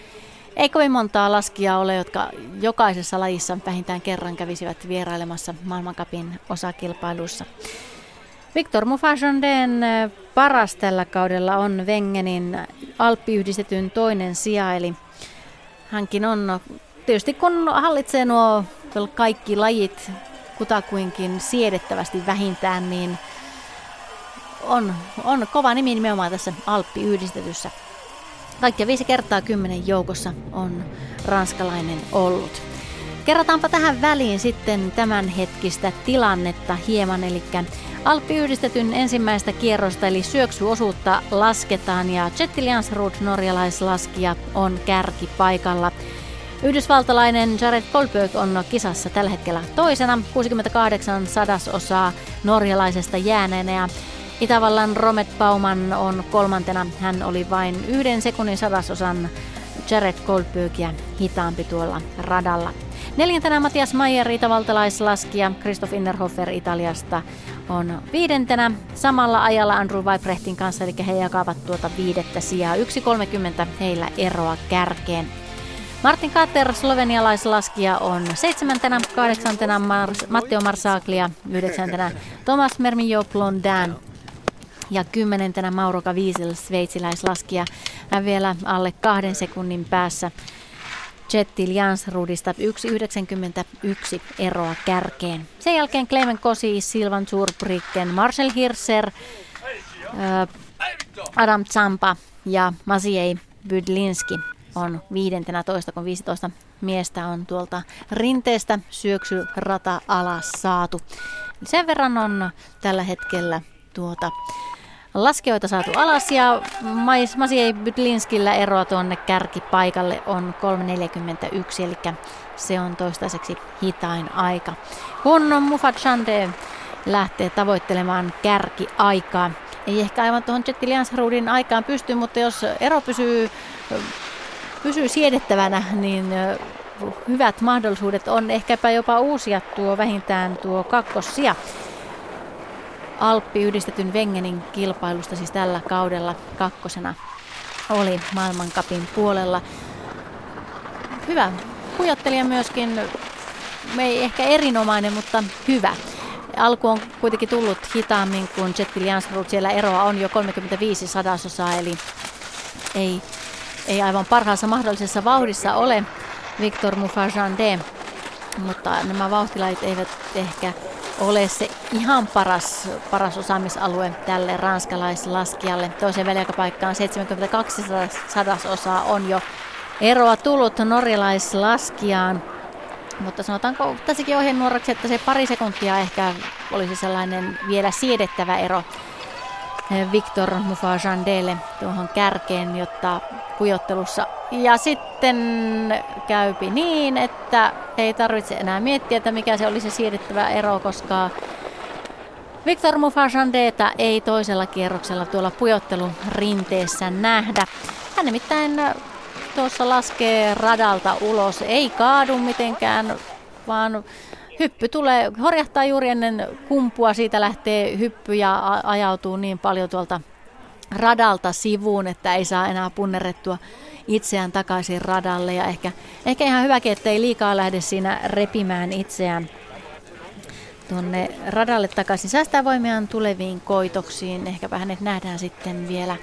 Ei kovin montaa laskijaa ole, jotka jokaisessa lajissa vähintään kerran kävisivät vierailemassa maailmankapin osakilpailussa. Victor Mufajondeen paras tällä kaudella on Wengenin alppiyhdistetyn toinen sija, eli hänkin on tietysti kun hallitsee nuo kaikki lajit kutakuinkin siedettävästi vähintään, niin on, on kova nimi nimenomaan tässä Alppi-yhdistetyssä. Kaikkia viisi kertaa kymmenen joukossa on ranskalainen ollut. Kerrataanpa tähän väliin sitten tämänhetkistä tilannetta hieman, eli Alppi-yhdistetyn ensimmäistä kierrosta eli syöksyosuutta lasketaan ja Jettil Jansrud norjalaislaskija on kärki paikalla. Yhdysvaltalainen Jared Goldberg on kisassa tällä hetkellä toisena, 68 sadasosaa norjalaisesta jääneenä ja Itävallan Romet Bauman on kolmantena. Hän oli vain yhden sekunnin sadasosan Jared Goldbergia hitaampi tuolla radalla. Neljäntenä Matias Mayer, itävaltalaislaskija, Christoph Innerhofer Italiasta on viidentenä. Samalla ajalla Andrew Weibrechtin kanssa, eli he jakavat tuota viidettä sijaa. 1.30 heillä eroa kärkeen. Martin Kater, slovenialaislaskija, on seitsemäntenä, kahdeksantena Mars, Matteo Marsaglia, yhdeksäntenä Thomas Mermillo Blondin ja kymmenentenä Mauro Kaviesel, sveitsiläislaskija. Hän vielä alle kahden sekunnin päässä Jettil Jansrudista 1,91 eroa kärkeen. Sen jälkeen Clemen Kosi, Silvan Zurbricken, Marcel Hirser, Adam Zampa ja Masiei Bydlinski on viidentenä toista, kun 15 miestä on tuolta rinteestä syöksyrata alas saatu. Sen verran on tällä hetkellä tuota laskijoita saatu alas ja Masiei Bytlinskillä eroa tuonne kärkipaikalle on 3.41, eli se on toistaiseksi hitain aika. Kun Mufat Chande lähtee tavoittelemaan kärkiaikaa, ei ehkä aivan tuohon Jetti Liansrudin aikaan pysty, mutta jos ero pysyy pysyy siedettävänä, niin hyvät mahdollisuudet on ehkäpä jopa uusia tuo vähintään tuo kakkossia. Alppi yhdistetyn Wengenin kilpailusta siis tällä kaudella kakkosena oli maailmankapin puolella. Hyvä pujottelija myöskin, ei ehkä erinomainen, mutta hyvä. Alku on kuitenkin tullut hitaammin kuin Jetti Jansrud. Siellä eroa on jo 35 sadasosaa, eli ei ei aivan parhaassa mahdollisessa vauhdissa ole Victor Mufajande, mutta nämä vauhtilait eivät ehkä ole se ihan paras, paras osaamisalue tälle ranskalaislaskijalle. Toiseen väliaikapaikkaan 72 sadasosaa on jo eroa tullut norjalaislaskijaan. Mutta sanotaanko tässäkin ohjenuoraksi, että se pari sekuntia ehkä olisi sellainen vielä siedettävä ero Victor Mufajandelle tuohon kärkeen, jotta pujottelussa. Ja sitten käypi niin, että ei tarvitse enää miettiä, että mikä se olisi siedettävä ero, koska Victor Mufajandeta ei toisella kierroksella tuolla pujottelun rinteessä nähdä. Hän nimittäin tuossa laskee radalta ulos, ei kaadu mitenkään, vaan hyppy tulee, horjahtaa juuri ennen kumpua, siitä lähtee hyppy ja ajautuu niin paljon tuolta radalta sivuun, että ei saa enää punnerrettua itseään takaisin radalle ja ehkä, ehkä ihan hyväkin, että ei liikaa lähde siinä repimään itseään tuonne radalle takaisin. Säästää voimiaan tuleviin koitoksiin. Ehkäpä hänet nähdään sitten vielä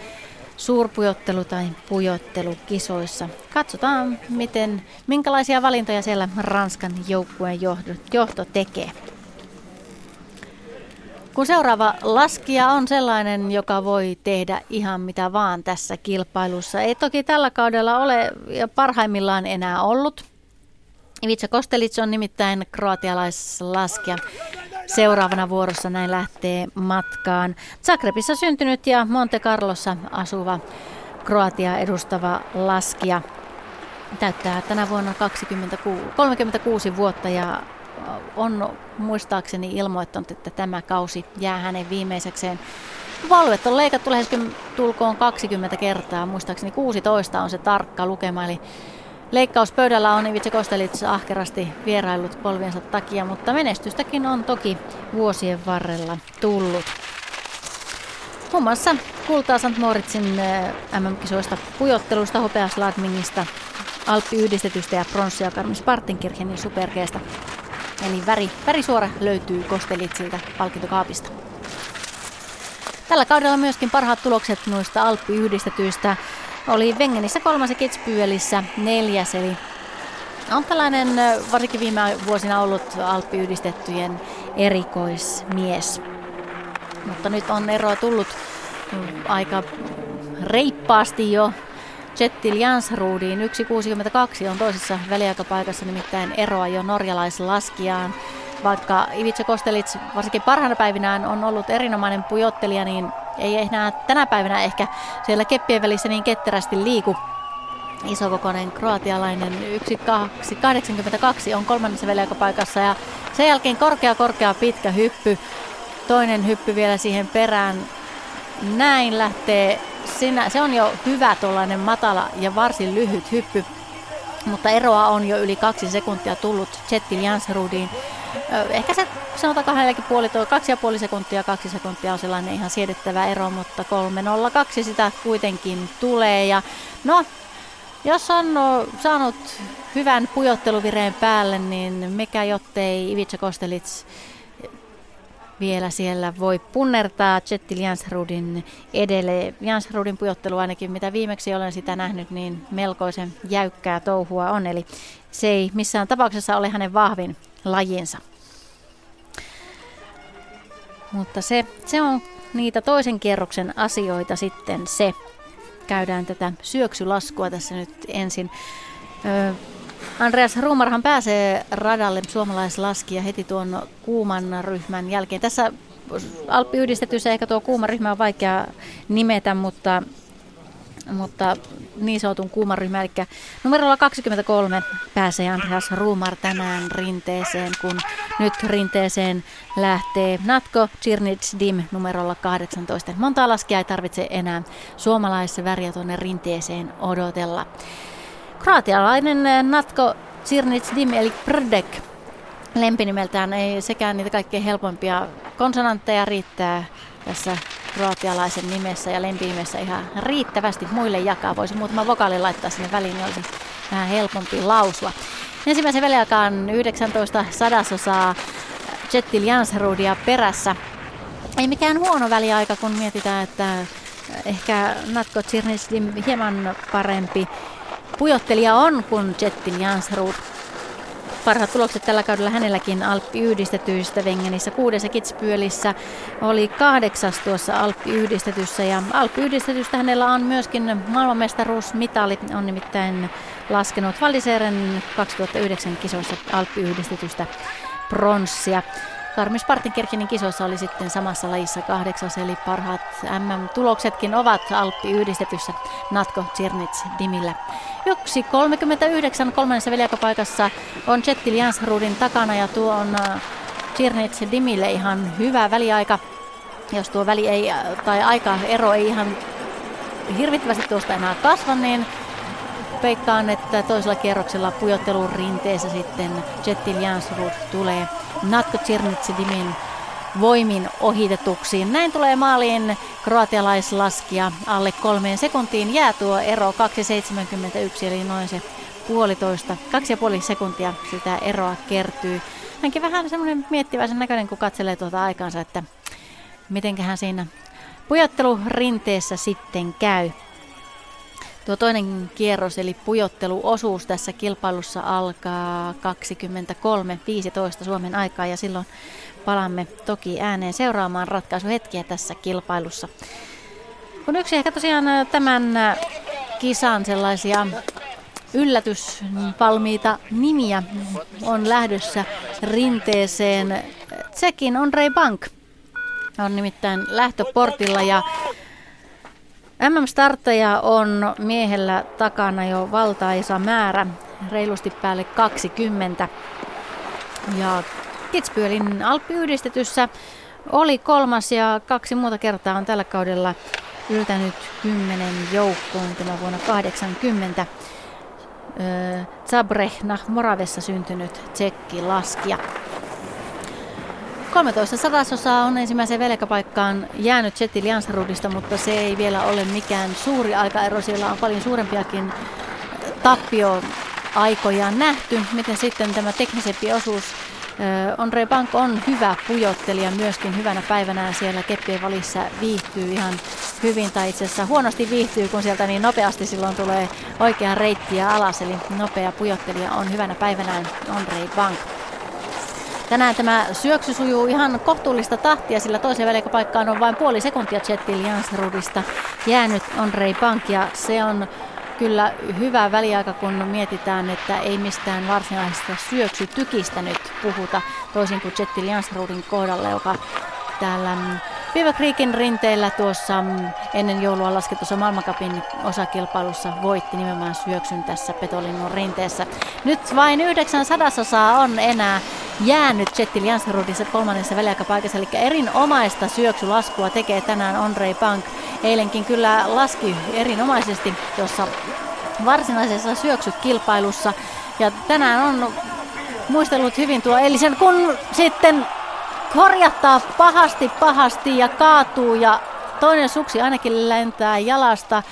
suurpujottelu- tai pujottelukisoissa. Katsotaan, miten, minkälaisia valintoja siellä Ranskan joukkueen johto tekee. Kun seuraava laskija on sellainen, joka voi tehdä ihan mitä vaan tässä kilpailussa. Ei toki tällä kaudella ole parhaimmillaan enää ollut. Ivica Kostelic on nimittäin kroatialaislaskija. Seuraavana vuorossa näin lähtee matkaan. Zagrebissa syntynyt ja Monte Carlossa asuva Kroatia edustava laskija täyttää tänä vuonna 26, 36 vuotta ja on muistaakseni ilmoittanut, että tämä kausi jää hänen viimeisekseen. Valvet on leikattu lähes tulkoon 20 kertaa, muistaakseni 16 on se tarkka lukema, eli Leikkauspöydällä on Ivice Kostelits ahkerasti vierailut polviensa takia, mutta menestystäkin on toki vuosien varrella tullut. Muun muassa kultaa St. Moritzin MM-kisoista pujottelusta, hopeasladmingista, Alppi-yhdistetystä ja pronssia Karmis Partenkirchenin superkeesta. Eli väri, värisuora löytyy Kostelitsiltä palkintokaapista. Tällä kaudella myöskin parhaat tulokset noista Alppi-yhdistetyistä oli Wengenissä kolmas ja Kitspyelissä neljäs, eli on tällainen varsinkin viime vuosina ollut Alppi-yhdistettyjen erikoismies. Mutta nyt on eroa tullut aika reippaasti jo Jettil Jansruudiin. 1.62 on toisessa väliaikapaikassa nimittäin eroa jo norjalaislaskijaan. Vaikka Ivica Kostelits varsinkin parhaana päivinään on ollut erinomainen pujottelija, niin ei enää tänä päivänä ehkä siellä keppien välissä niin ketterästi liiku. Isokokoinen kroatialainen 1.82 on kolmannessa väliaikapaikassa ja sen jälkeen korkea korkea pitkä hyppy. Toinen hyppy vielä siihen perään. Näin lähtee, sinä, se on jo hyvä tuollainen matala ja varsin lyhyt hyppy, mutta eroa on jo yli kaksi sekuntia tullut Jettil Jansrudiin. Ehkä se sanotaan puoli, kaksi ja puoli sekuntia, kaksi sekuntia on sellainen ihan siedettävä ero, mutta 3.02 sitä kuitenkin tulee. Ja no, jos on saanut hyvän pujotteluvireen päälle, niin mikä jottei Ivica Kostelits vielä siellä voi punnertaa Jettil Jansrudin edelle. Jansrudin pujottelu ainakin, mitä viimeksi olen sitä nähnyt, niin melkoisen jäykkää touhua on. Eli se ei missään tapauksessa ole hänen vahvin lajinsa. Mutta se, se on niitä toisen kierroksen asioita sitten se. Käydään tätä syöksylaskua tässä nyt ensin. Ö, Andreas Ruumarhan pääsee radalle suomalaislaskija heti tuon kuuman ryhmän jälkeen. Tässä Alppi-yhdistetyssä ehkä tuo kuuma ryhmä on vaikea nimetä, mutta mutta niin sanotun kuuman ryhmä, eli numerolla 23 pääsee Andreas Ruumar tänään rinteeseen, kun nyt rinteeseen lähtee Natko Cirnits Dim numerolla 18. Monta laskia ei tarvitse enää suomalaisessa väriä tuonne rinteeseen odotella. Kroatialainen Natko Cirnits Dim eli Prdek lempinimeltään ei sekään niitä kaikkein helpompia konsonantteja riittää tässä kroatialaisen nimessä ja lempinimessä ihan riittävästi muille jakaa. Voisi muutama vokaali laittaa sinne väliin, niin olisi vähän helpompi lausua. Ensimmäisen väliaikaan 19 sadasosaa Jettil Jansrudia perässä. Ei mikään huono väliaika, kun mietitään, että ehkä Natko Tsirnislim hieman parempi pujottelija on kuin Jettil Jansrud. Parhaat tulokset tällä kaudella hänelläkin Alppi-yhdistetyistä Vengenissä kuudessa Kitspyölissä oli kahdeksas tuossa Alppi-yhdistetyssä ja Alppi-yhdistetystä hänellä on myöskin maailmanmestaruusmitali, on nimittäin laskenut Valdiseren 2009 kisoissa Alppi-yhdistetystä pronssia. Karmis Partinkerkinin kisoissa oli sitten samassa lajissa kahdeksas, eli parhaat MM-tuloksetkin ovat Alppi-yhdistetyssä Natko Tsirnits Dimillä. 1.39 kolmannessa veljakopaikassa on Jettil Jansrudin takana ja tuo on Tsirnits Dimille ihan hyvä väliaika. Jos tuo väli ei, tai aika ero ei ihan hirvittävästi tuosta enää kasva, niin veikkaan, että toisella kierroksella pujottelun rinteessä sitten Jettil Jansrud tulee Natko Dimin voimin ohitetuksi. Näin tulee maaliin kroatialaislaskija alle kolmeen sekuntiin. Jää tuo ero 2,71 eli noin se puolitoista, kaksi ja puoli sekuntia sitä eroa kertyy. Hänkin vähän semmoinen miettiväisen näköinen, kun katselee tuota aikansa, että mitenköhän siinä pujottelurinteessä sitten käy. Tuo toinen kierros eli pujotteluosuus tässä kilpailussa alkaa 23.15 Suomen aikaa ja silloin palaamme toki ääneen seuraamaan ratkaisuhetkiä tässä kilpailussa. Kun yksi ehkä tosiaan tämän kisan sellaisia yllätysvalmiita nimiä on lähdössä rinteeseen. Tsekin Andrei Bank on nimittäin lähtöportilla ja MM-startteja on miehellä takana jo valtaisa määrä, reilusti päälle 20. Ja Kitzbühelin alppiyhdistetyssä oli kolmas ja kaksi muuta kertaa on tällä kaudella yltänyt kymmenen joukkoon tämä vuonna 80. Zabrehna Moravessa syntynyt tsekki laskija. 13 sadasosaa on ensimmäiseen velkapaikkaan jäänyt Chetil Jansrudista, mutta se ei vielä ole mikään suuri aikaero. Siellä on paljon suurempiakin tappioaikoja nähty. Miten sitten tämä teknisempi osuus Andre Bank on hyvä pujottelija myöskin hyvänä päivänä siellä keppien valissa viihtyy ihan hyvin tai itse asiassa huonosti viihtyy, kun sieltä niin nopeasti silloin tulee oikea reittiä alas. Eli nopea pujottelija on hyvänä päivänään Andre Bank. Tänään tämä syöksy sujuu ihan kohtuullista tahtia, sillä toisen välikapaikkaan on vain puoli sekuntia Jettil Jansrudista jäänyt Andrei Bank ja se on kyllä hyvä väliaika, kun mietitään, että ei mistään varsinaisesta syöksytykistä nyt puhuta, toisin kuin Jettil Jansrudin kohdalla, joka täällä Viva Creekin rinteellä tuossa mm, ennen joulua lasketussa maailmankapin osakilpailussa voitti nimenomaan syöksyn tässä Petolinnun rinteessä. Nyt vain yhdeksän sadasosaa on enää jäänyt Jettil Jansrudissa kolmannessa väliaikapaikassa, eli erinomaista syöksylaskua tekee tänään Andrei Pank. Eilenkin kyllä laski erinomaisesti tuossa varsinaisessa syöksykilpailussa, ja tänään on muistellut hyvin tuo eilisen, kun sitten korjattaa pahasti pahasti ja kaatuu ja toinen suksi ainakin lentää jalasta.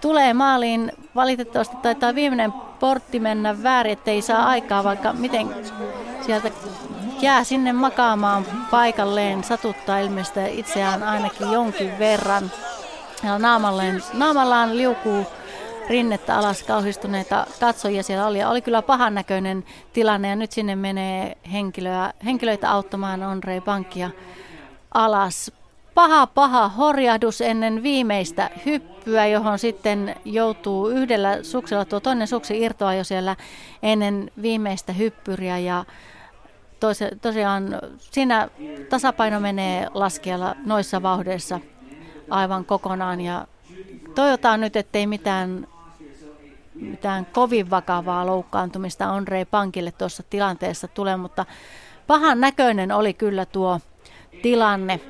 Tulee maaliin, valitettavasti taitaa viimeinen portti mennä väärin, ettei saa aikaa, vaikka miten sieltä jää sinne makaamaan paikalleen, satuttaa ilmeistä itseään ainakin jonkin verran. Ja naamalleen, naamallaan liukuu rinnettä alas kauhistuneita katsojia siellä oli. Oli kyllä pahan näköinen tilanne ja nyt sinne menee henkilöä, henkilöitä auttamaan Onrei Pankkia alas. Paha, paha horjahdus ennen viimeistä hyppyä, johon sitten joutuu yhdellä suksella, tuo toinen suksi irtoa jo siellä ennen viimeistä hyppyriä ja toise, tosiaan siinä tasapaino menee laskijalla noissa vauhdeissa aivan kokonaan ja toivotaan nyt, ettei mitään mitään kovin vakavaa loukkaantumista Andrei Pankille tuossa tilanteessa tule, mutta pahan näköinen oli kyllä tuo tilanne.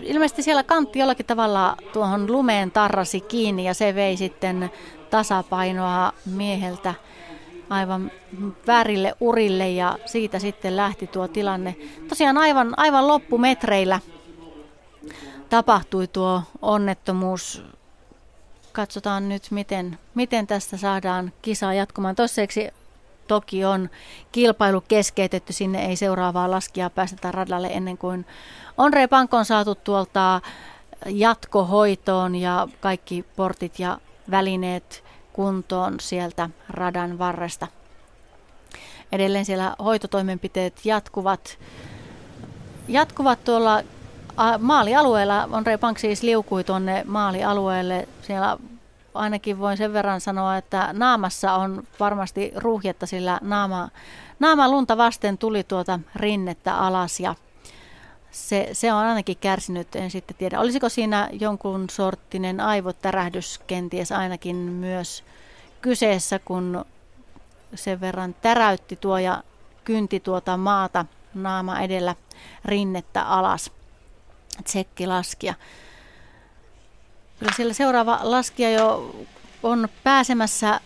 Ilmeisesti siellä kantti jollakin tavalla tuohon lumeen tarrasi kiinni ja se vei sitten tasapainoa mieheltä aivan väärille urille ja siitä sitten lähti tuo tilanne. Tosiaan aivan, aivan loppumetreillä tapahtui tuo onnettomuus katsotaan nyt, miten, miten tästä saadaan kisaa jatkumaan. Toiseksi toki on kilpailu keskeytetty, sinne ei seuraavaa laskijaa päästetä radalle ennen kuin on Pank on saatu tuolta jatkohoitoon ja kaikki portit ja välineet kuntoon sieltä radan varresta. Edelleen siellä hoitotoimenpiteet jatkuvat, jatkuvat tuolla maalialueella. Andre Pank siis liukui tuonne maalialueelle. Siellä ainakin voin sen verran sanoa, että naamassa on varmasti ruuhjetta, sillä naama, naama lunta vasten tuli tuota rinnettä alas ja se, se on ainakin kärsinyt, en sitten tiedä. Olisiko siinä jonkun sorttinen aivotärähdys kenties ainakin myös kyseessä, kun sen verran täräytti tuo ja kynti tuota maata naama edellä rinnettä alas tsekki laskija. Kyllä siellä seuraava laskija jo on pääsemässä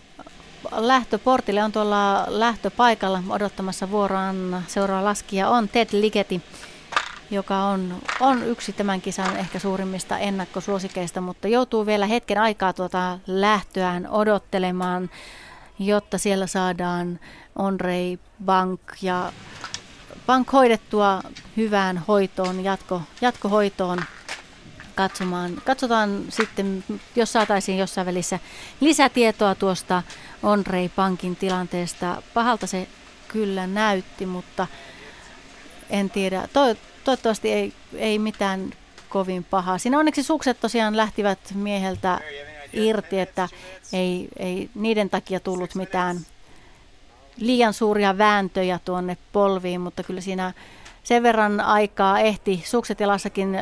lähtöportille, on tuolla lähtöpaikalla odottamassa vuoroaan seuraava laskija on Ted Ligeti, joka on, on yksi tämän kisan ehkä suurimmista ennakkosuosikeista, mutta joutuu vielä hetken aikaa tuota lähtöään odottelemaan, jotta siellä saadaan Onrei Bank ja Bank hoidettua hyvään hoitoon, jatko, jatkohoitoon katsomaan. Katsotaan sitten, jos saataisiin jossain välissä lisätietoa tuosta Onrei Pankin tilanteesta. Pahalta se kyllä näytti, mutta en tiedä. To, toivottavasti ei, ei mitään kovin pahaa. Siinä onneksi sukset tosiaan lähtivät mieheltä irti, että ei, ei niiden takia tullut mitään liian suuria vääntöjä tuonne polviin, mutta kyllä siinä sen verran aikaa ehti sukset jalassakin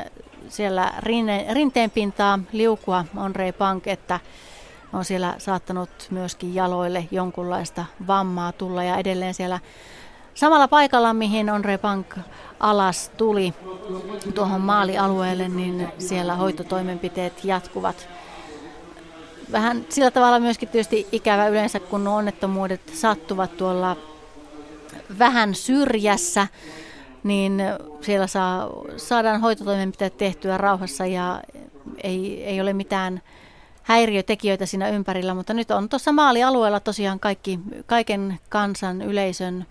siellä rinne, rinteen pintaa liukua on Punk, että on siellä saattanut myöskin jaloille jonkunlaista vammaa tulla ja edelleen siellä samalla paikalla, mihin on Punk alas tuli tuohon maalialueelle, niin siellä hoitotoimenpiteet jatkuvat. Vähän sillä tavalla myöskin tietysti ikävä yleensä, kun onnettomuudet sattuvat tuolla vähän syrjässä, niin siellä saa, saadaan hoitotoimenpiteet tehtyä rauhassa ja ei, ei ole mitään häiriötekijöitä siinä ympärillä, mutta nyt on tuossa maalialueella tosiaan kaikki, kaiken kansan yleisön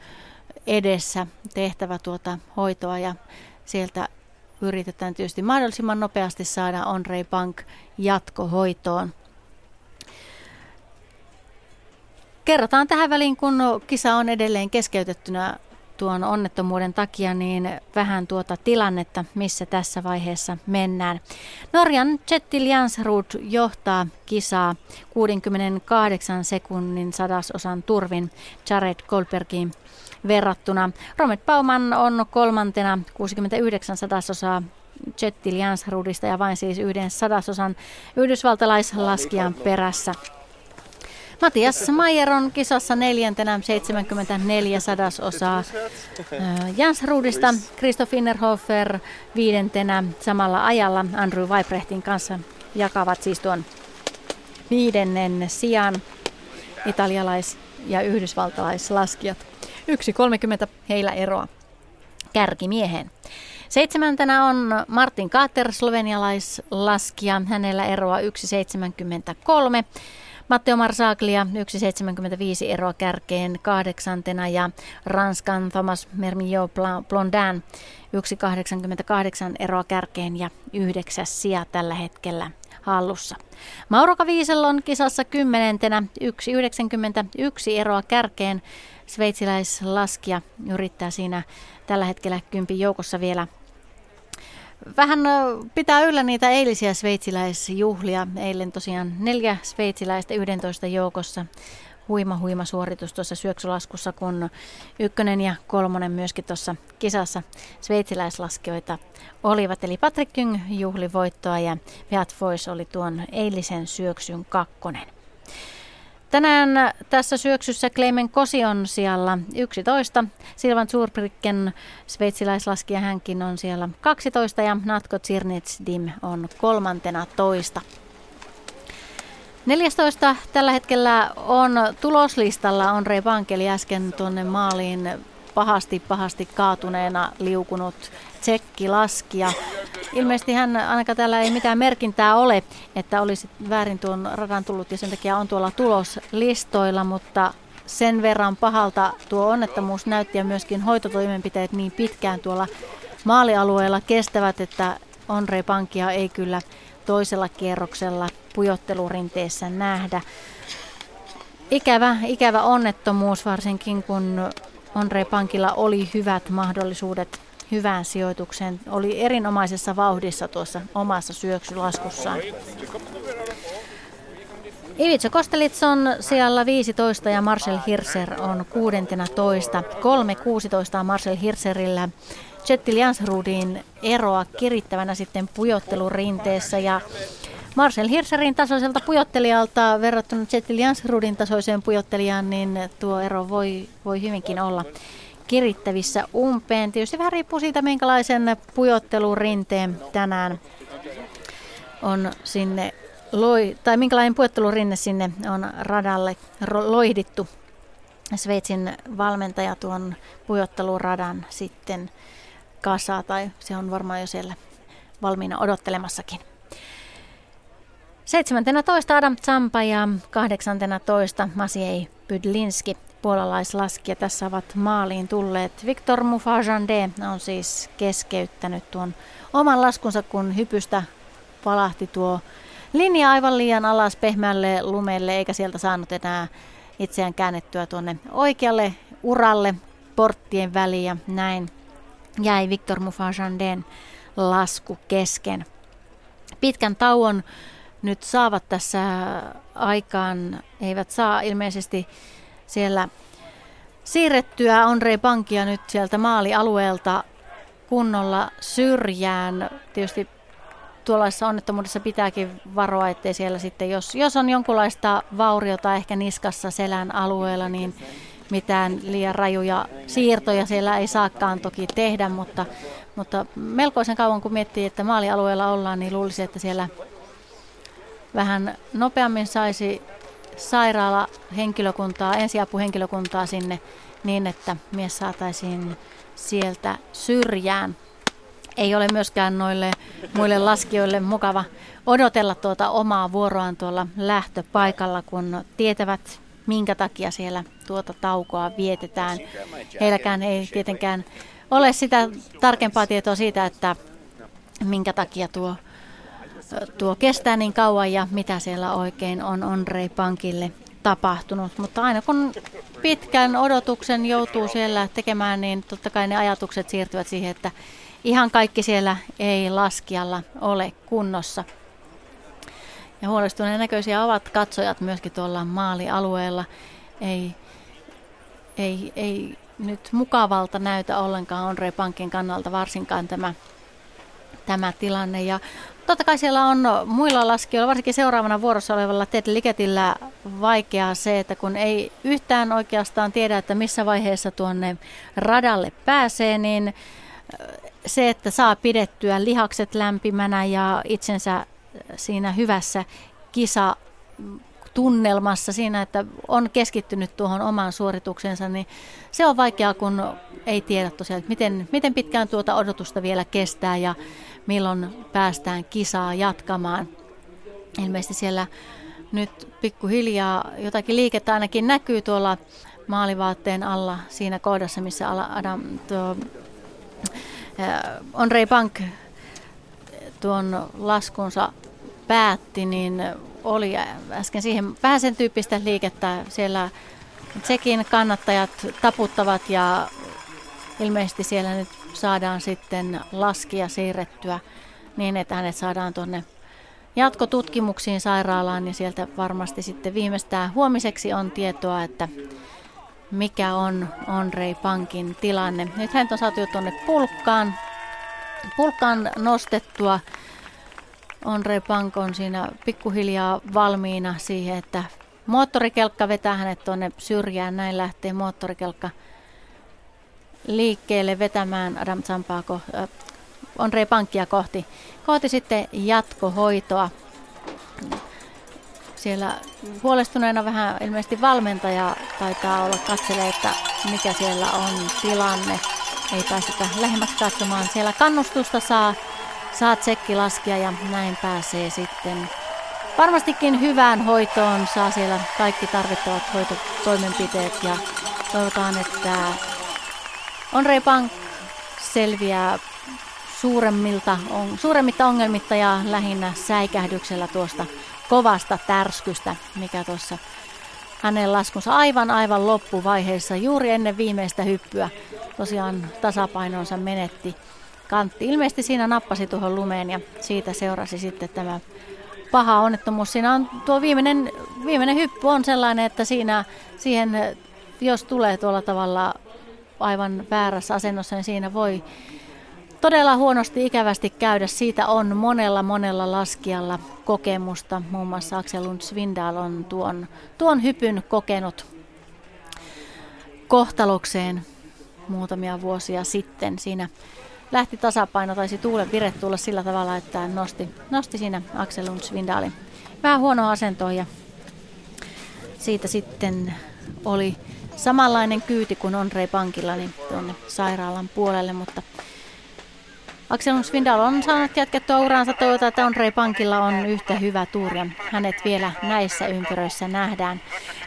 edessä tehtävä tuota hoitoa ja sieltä yritetään tietysti mahdollisimman nopeasti saada Onrei Bank jatkohoitoon. Kerrotaan tähän väliin, kun kisa on edelleen keskeytettynä tuon onnettomuuden takia niin vähän tuota tilannetta, missä tässä vaiheessa mennään. Norjan Jettil Jansrud johtaa kisaa 68 sekunnin sadasosan turvin Jared Goldbergin verrattuna. Romet Bauman on kolmantena 69 sadasosaa Jettil Jansrudista ja vain siis yhden sadasosan yhdysvaltalaislaskijan perässä. Matias Mayer on kisassa neljäntenä 74 sadasosaa Jans Rudista. Christoph Innerhofer viidentenä samalla ajalla Andrew Weibrechtin kanssa jakavat siis tuon viidennen sijan italialais- ja yhdysvaltalaislaskijat. 1.30 heillä eroa kärkimiehen. Seitsemäntenä on Martin Kaater, slovenialaislaskija. Hänellä eroa 1.73. Matteo Marsaglia 1,75 eroa kärkeen kahdeksantena ja Ranskan Thomas Mermillot Blondin 1,88 eroa kärkeen ja yhdeksäs sija tällä hetkellä hallussa. Mauro Kaviisel on kisassa kymmenentenä 1,91 eroa kärkeen. Sveitsiläislaskija yrittää siinä tällä hetkellä kympin joukossa vielä vähän pitää yllä niitä eilisiä sveitsiläisjuhlia. Eilen tosiaan neljä sveitsiläistä 11 joukossa. Huima, huima suoritus tuossa syöksylaskussa, kun ykkönen ja kolmonen myöskin tuossa kisassa sveitsiläislaskijoita olivat. Eli Patrick Kyng juhli voittoa ja Beat Voice oli tuon eilisen syöksyn kakkonen. Tänään tässä syöksyssä Kleimen Kosi on siellä 11. Silvan Zurbricken sveitsiläislaskija hänkin on siellä 12 ja Natko Tsirnitsdim on kolmantena toista. 14. tällä hetkellä on tuloslistalla on Rei Bankeli äsken tuonne maaliin pahasti pahasti kaatuneena liukunut tsekkilaskija. Ilmeisesti hän, ainakaan täällä ei mitään merkintää ole, että olisi väärin tuon radan tullut ja sen takia on tuolla tuloslistoilla, mutta sen verran pahalta tuo onnettomuus näytti ja myöskin hoitotoimenpiteet niin pitkään tuolla maalialueella kestävät, että Onre Pankia ei kyllä toisella kierroksella pujottelurinteessä nähdä. Ikävä, ikävä onnettomuus varsinkin, kun Onre Pankilla oli hyvät mahdollisuudet hyvään sijoitukseen. Oli erinomaisessa vauhdissa tuossa omassa syöksylaskussaan. Ivica Kostelits on siellä 15 ja Marcel Hirser on 16. 3.16 on Marcel Hirserillä. Jettil Jansrudin eroa kirittävänä sitten pujottelurinteessä ja Marcel Hirserin tasoiselta pujottelijalta verrattuna Jettil Jansrudin tasoiseen pujottelijaan, niin tuo ero voi, voi hyvinkin olla kirittävissä umpeen. Tietysti vähän riippuu siitä, minkälaisen pujottelurinteen tänään on sinne loi, tai minkälainen puettelurinne sinne on radalle loihdittu. Sveitsin valmentaja tuon pujotteluradan sitten kasaa, tai se on varmaan jo siellä valmiina odottelemassakin. 17 Adam Zampa ja 18 Masiei Pydlinski, puolalaislaskija. Tässä ovat maaliin tulleet. Viktor Mufajande on siis keskeyttänyt tuon oman laskunsa, kun hypystä palahti tuo linja aivan liian alas pehmeälle lumelle, eikä sieltä saanut enää itseään käännettyä tuonne oikealle uralle porttien väliin ja näin jäi Victor Mufajanden lasku kesken. Pitkän tauon nyt saavat tässä aikaan, eivät saa ilmeisesti siellä siirrettyä Andre Pankia nyt sieltä maalialueelta kunnolla syrjään. Tietysti tuollaisessa onnettomuudessa pitääkin varoa, ettei siellä sitten, jos, jos on jonkunlaista vauriota ehkä niskassa selän alueella, niin mitään liian rajuja siirtoja siellä ei saakaan toki tehdä, mutta, mutta melkoisen kauan kun miettii, että maalialueella ollaan, niin luulisi, että siellä vähän nopeammin saisi sairaala henkilökuntaa, ensiapuhenkilökuntaa sinne niin, että mies saataisiin sieltä syrjään. Ei ole myöskään noille muille laskijoille mukava odotella tuota omaa vuoroaan tuolla lähtöpaikalla, kun tietävät, minkä takia siellä tuota taukoa vietetään. Heilläkään ei tietenkään ole sitä tarkempaa tietoa siitä, että minkä takia tuo tuo kestää niin kauan ja mitä siellä oikein on Onrei Pankille tapahtunut. Mutta aina kun pitkän odotuksen joutuu siellä tekemään, niin totta kai ne ajatukset siirtyvät siihen, että ihan kaikki siellä ei laskialla ole kunnossa. Ja huolestuneen näköisiä ovat katsojat myöskin tuolla maalialueella. Ei, ei, ei nyt mukavalta näytä ollenkaan Onrei Pankin kannalta varsinkaan tämä, tämä tilanne. Ja Totta kai siellä on muilla laskijoilla, varsinkin seuraavana vuorossa olevalla Ted Liketillä vaikeaa se, että kun ei yhtään oikeastaan tiedä, että missä vaiheessa tuonne radalle pääsee, niin se, että saa pidettyä lihakset lämpimänä ja itsensä siinä hyvässä kisa tunnelmassa siinä, että on keskittynyt tuohon omaan suorituksensa, niin se on vaikeaa, kun ei tiedä tosiaan, että miten, miten pitkään tuota odotusta vielä kestää ja milloin päästään kisaa jatkamaan. Ilmeisesti siellä nyt pikkuhiljaa jotakin liikettä ainakin näkyy tuolla maalivaatteen alla siinä kohdassa, missä Adam, tuo, Onrei Bank tuon laskunsa päätti, niin oli äsken siihen vähän sen tyyppistä liikettä. Siellä Tsekin kannattajat taputtavat ja ilmeisesti siellä nyt saadaan sitten laskia siirrettyä niin, että hänet saadaan tuonne jatkotutkimuksiin sairaalaan ja sieltä varmasti sitten viimeistään huomiseksi on tietoa, että mikä on Onrei Pankin tilanne. Nyt hän on saatu jo tuonne pulkkaan, pulkkaan nostettua. Onrei Pank on siinä pikkuhiljaa valmiina siihen, että moottorikelkka vetää hänet tuonne syrjään. Näin lähtee moottorikelkka liikkeelle vetämään Adam Zampaa äh, Onrei Pankkia kohti, kohti sitten jatkohoitoa. Siellä huolestuneena vähän ilmeisesti valmentaja taitaa olla katselee, että mikä siellä on tilanne. Ei päästetä lähemmäksi katsomaan. Siellä kannustusta saa, saa tsekki laskea ja näin pääsee sitten varmastikin hyvään hoitoon. Saa siellä kaikki tarvittavat hoitotoimenpiteet ja toivotaan, että Onrei Pank selviää suuremmilta, on, suuremmitta ongelmitta ja lähinnä säikähdyksellä tuosta kovasta tärskystä, mikä tuossa hänen laskunsa aivan aivan loppuvaiheessa, juuri ennen viimeistä hyppyä, tosiaan tasapainonsa menetti. Kantti ilmeisesti siinä nappasi tuohon lumeen ja siitä seurasi sitten tämä paha onnettomuus. Siinä on tuo viimeinen, viimeinen hyppy on sellainen, että siinä siihen, jos tulee tuolla tavalla aivan väärässä asennossa, niin siinä voi todella huonosti ikävästi käydä. Siitä on monella monella laskijalla kokemusta. Muun muassa Axel Lund Svindal on tuon, tuon hypyn kokenut kohtalokseen muutamia vuosia sitten. Siinä lähti tasapaino, taisi tuulen vire tulla sillä tavalla, että nosti, nosti siinä Axel Lund Svindalin vähän huonoa asentoa ja siitä sitten oli samanlainen kyyti kuin Ondrei Pankilla niin tuonne sairaalan puolelle, mutta Axel Svindal on saanut jatkettua uraansa. Toivotaan, että Ondrei Pankilla on yhtä hyvä tuuri ja hänet vielä näissä ympyröissä nähdään.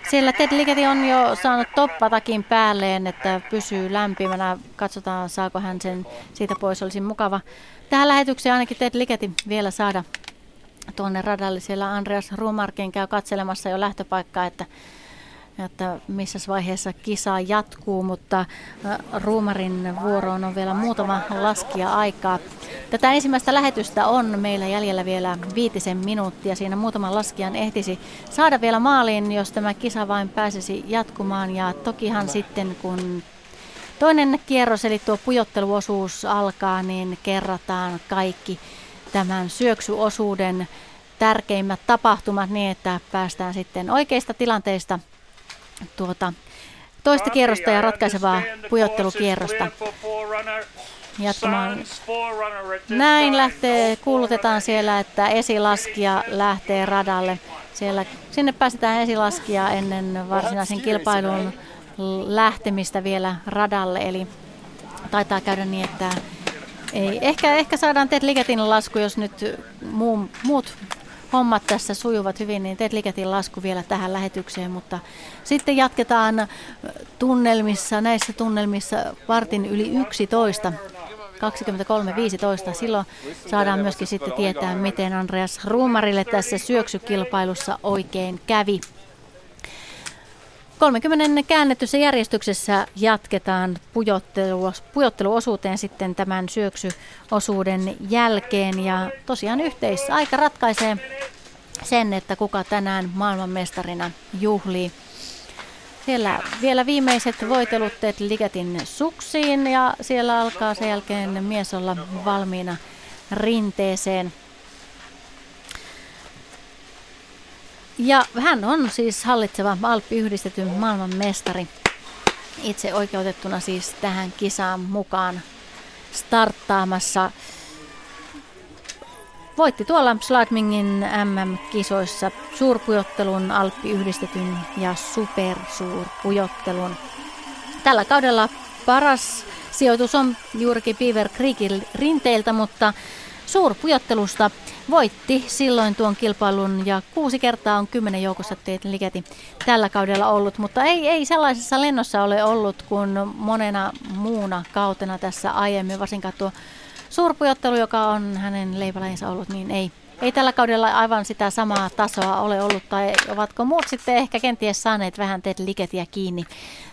Siellä Ted Ligeti on jo saanut toppatakin päälleen, että pysyy lämpimänä. Katsotaan, saako hän sen siitä pois. Olisi mukava tähän lähetykseen ainakin Ted Ligeti vielä saada tuonne radalle. Siellä Andreas Rumarkin käy katselemassa jo lähtöpaikkaa, että että missä vaiheessa kisa jatkuu, mutta Ruumarin vuoroon on vielä muutama laskija aikaa. Tätä ensimmäistä lähetystä on meillä jäljellä vielä viitisen minuuttia. Siinä muutaman laskijan ehtisi saada vielä maaliin, jos tämä kisa vain pääsisi jatkumaan. Ja tokihan sitten kun toinen kierros, eli tuo pujotteluosuus alkaa, niin kerrataan kaikki tämän syöksyosuuden tärkeimmät tapahtumat niin, että päästään sitten oikeista tilanteista tuota, toista kierrosta ja ratkaisevaa pujottelukierrosta jatkumaan. Näin lähtee, kuulutetaan siellä, että esilaskija lähtee radalle. Siellä, sinne pääsetään esilaskija ennen varsinaisen kilpailun lähtemistä vielä radalle, eli taitaa käydä niin, että ei, ehkä, ehkä saadaan Ted Ligetin lasku, jos nyt muu, muut hommat tässä sujuvat hyvin, niin teet Liketin lasku vielä tähän lähetykseen, mutta sitten jatketaan tunnelmissa, näissä tunnelmissa vartin yli 11, 23.15. Silloin saadaan myöskin sitten tietää, miten Andreas Ruumarille tässä syöksykilpailussa oikein kävi. 30 käännetyssä järjestyksessä jatketaan pujottelu, pujotteluosuuteen sitten tämän syöksyosuuden jälkeen. Ja tosiaan yhteisaika ratkaisee sen, että kuka tänään maailmanmestarina juhlii. Siellä vielä viimeiset voitelut teet Ligetin suksiin ja siellä alkaa sen jälkeen mies olla valmiina rinteeseen. Ja hän on siis hallitseva Alppi-yhdistetyn maailmanmestari. Itse oikeutettuna siis tähän kisaan mukaan starttaamassa. Voitti tuolla Sladmingin MM-kisoissa suurpujottelun, Alppi-yhdistetyn ja supersuurpujottelun. Tällä kaudella paras sijoitus on juurikin Beaver Creekin rinteiltä, mutta suurpujottelusta. Voitti silloin tuon kilpailun ja kuusi kertaa on kymmenen joukossa Ligeti tällä kaudella ollut, mutta ei, ei sellaisessa lennossa ole ollut kuin monena muuna kautena tässä aiemmin, varsinkaan tuo suurpujottelu, joka on hänen leipälajinsa ollut, niin ei, ei tällä kaudella aivan sitä samaa tasoa ole ollut, tai ovatko muut sitten ehkä kenties saaneet vähän teet Ligetiä kiinni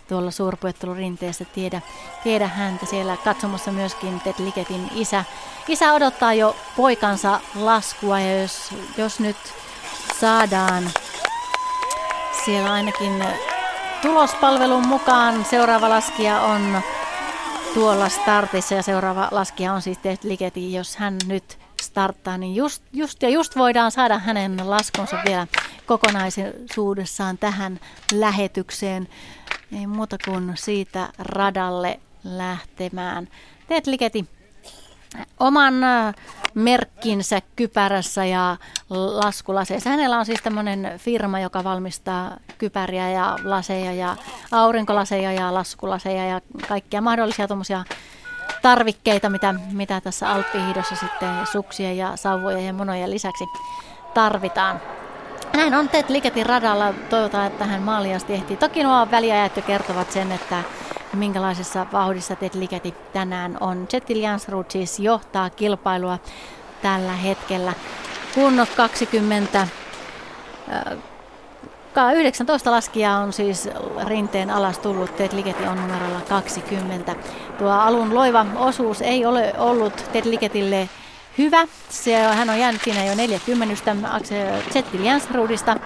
tuolla suurpuettelurinteessä. Tiedä, tiedä häntä siellä katsomassa myöskin Ted Liketin isä. Isä odottaa jo poikansa laskua ja jos, jos nyt saadaan siellä ainakin tulospalvelun mukaan seuraava laskija on tuolla startissa ja seuraava laskija on siis Ted Ligeti. Jos hän nyt starttaa, niin just, just ja just voidaan saada hänen laskunsa vielä kokonaisuudessaan tähän lähetykseen. Ei muuta kuin siitä radalle lähtemään. Teet Liketi oman äh, merkkinsä kypärässä ja laskulaseissa. Hänellä on siis tämmöinen firma, joka valmistaa kypäriä ja laseja ja aurinkolaseja ja laskulaseja ja kaikkia mahdollisia tuommoisia tarvikkeita, mitä, mitä tässä alppihiidossa sitten suksia ja sauvoja ja monoja lisäksi tarvitaan. Näin on Ted Liketin radalla. Toivotaan, että hän maaliasti ehtii. Toki nuo väliajat jo kertovat sen, että minkälaisessa vauhdissa Ted Liketi tänään on. Jettil Jansrud siis johtaa kilpailua tällä hetkellä. Kun 20 19 laskijaa on siis rinteen alas tullut, Ted Ligeti on numerolla 20. Tuo alun loiva osuus ei ole ollut Ted Ligetille hyvä. Se, hän on jäänyt siinä jo 40 Zettil Jansrudista.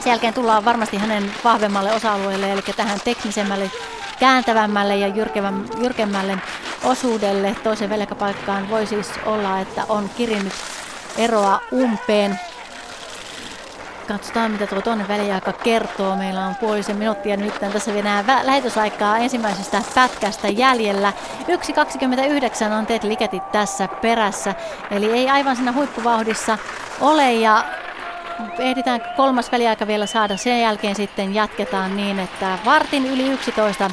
Sen jälkeen tullaan varmasti hänen vahvemmalle osa-alueelle, eli tähän teknisemmälle, kääntävämmälle ja jyrkemmälle osuudelle toisen velkapaikkaan. Voi siis olla, että on kirinnyt eroa umpeen. Katsotaan, mitä tuo toinen väliaika kertoo. Meillä on puolisen minuuttia nyt tässä vielä lähetysaikaa ensimmäisestä pätkästä jäljellä. 1.29 on Ted Liketit tässä perässä, eli ei aivan siinä huippuvauhdissa ole. Ja ehditään kolmas väliaika vielä saada. Sen jälkeen sitten jatketaan niin, että vartin yli 11,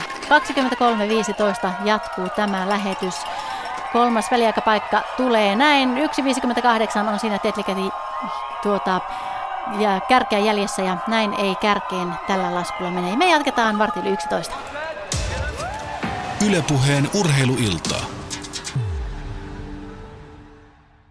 23.15 jatkuu tämä lähetys. Kolmas väliaikapaikka tulee näin. 1.58 on siinä Tetlikäti tuota, ja kärkeä jäljessä ja näin ei kärkeen tällä laskulla mene. Me jatketaan vartin 11. Ylepuheen urheiluiltaa.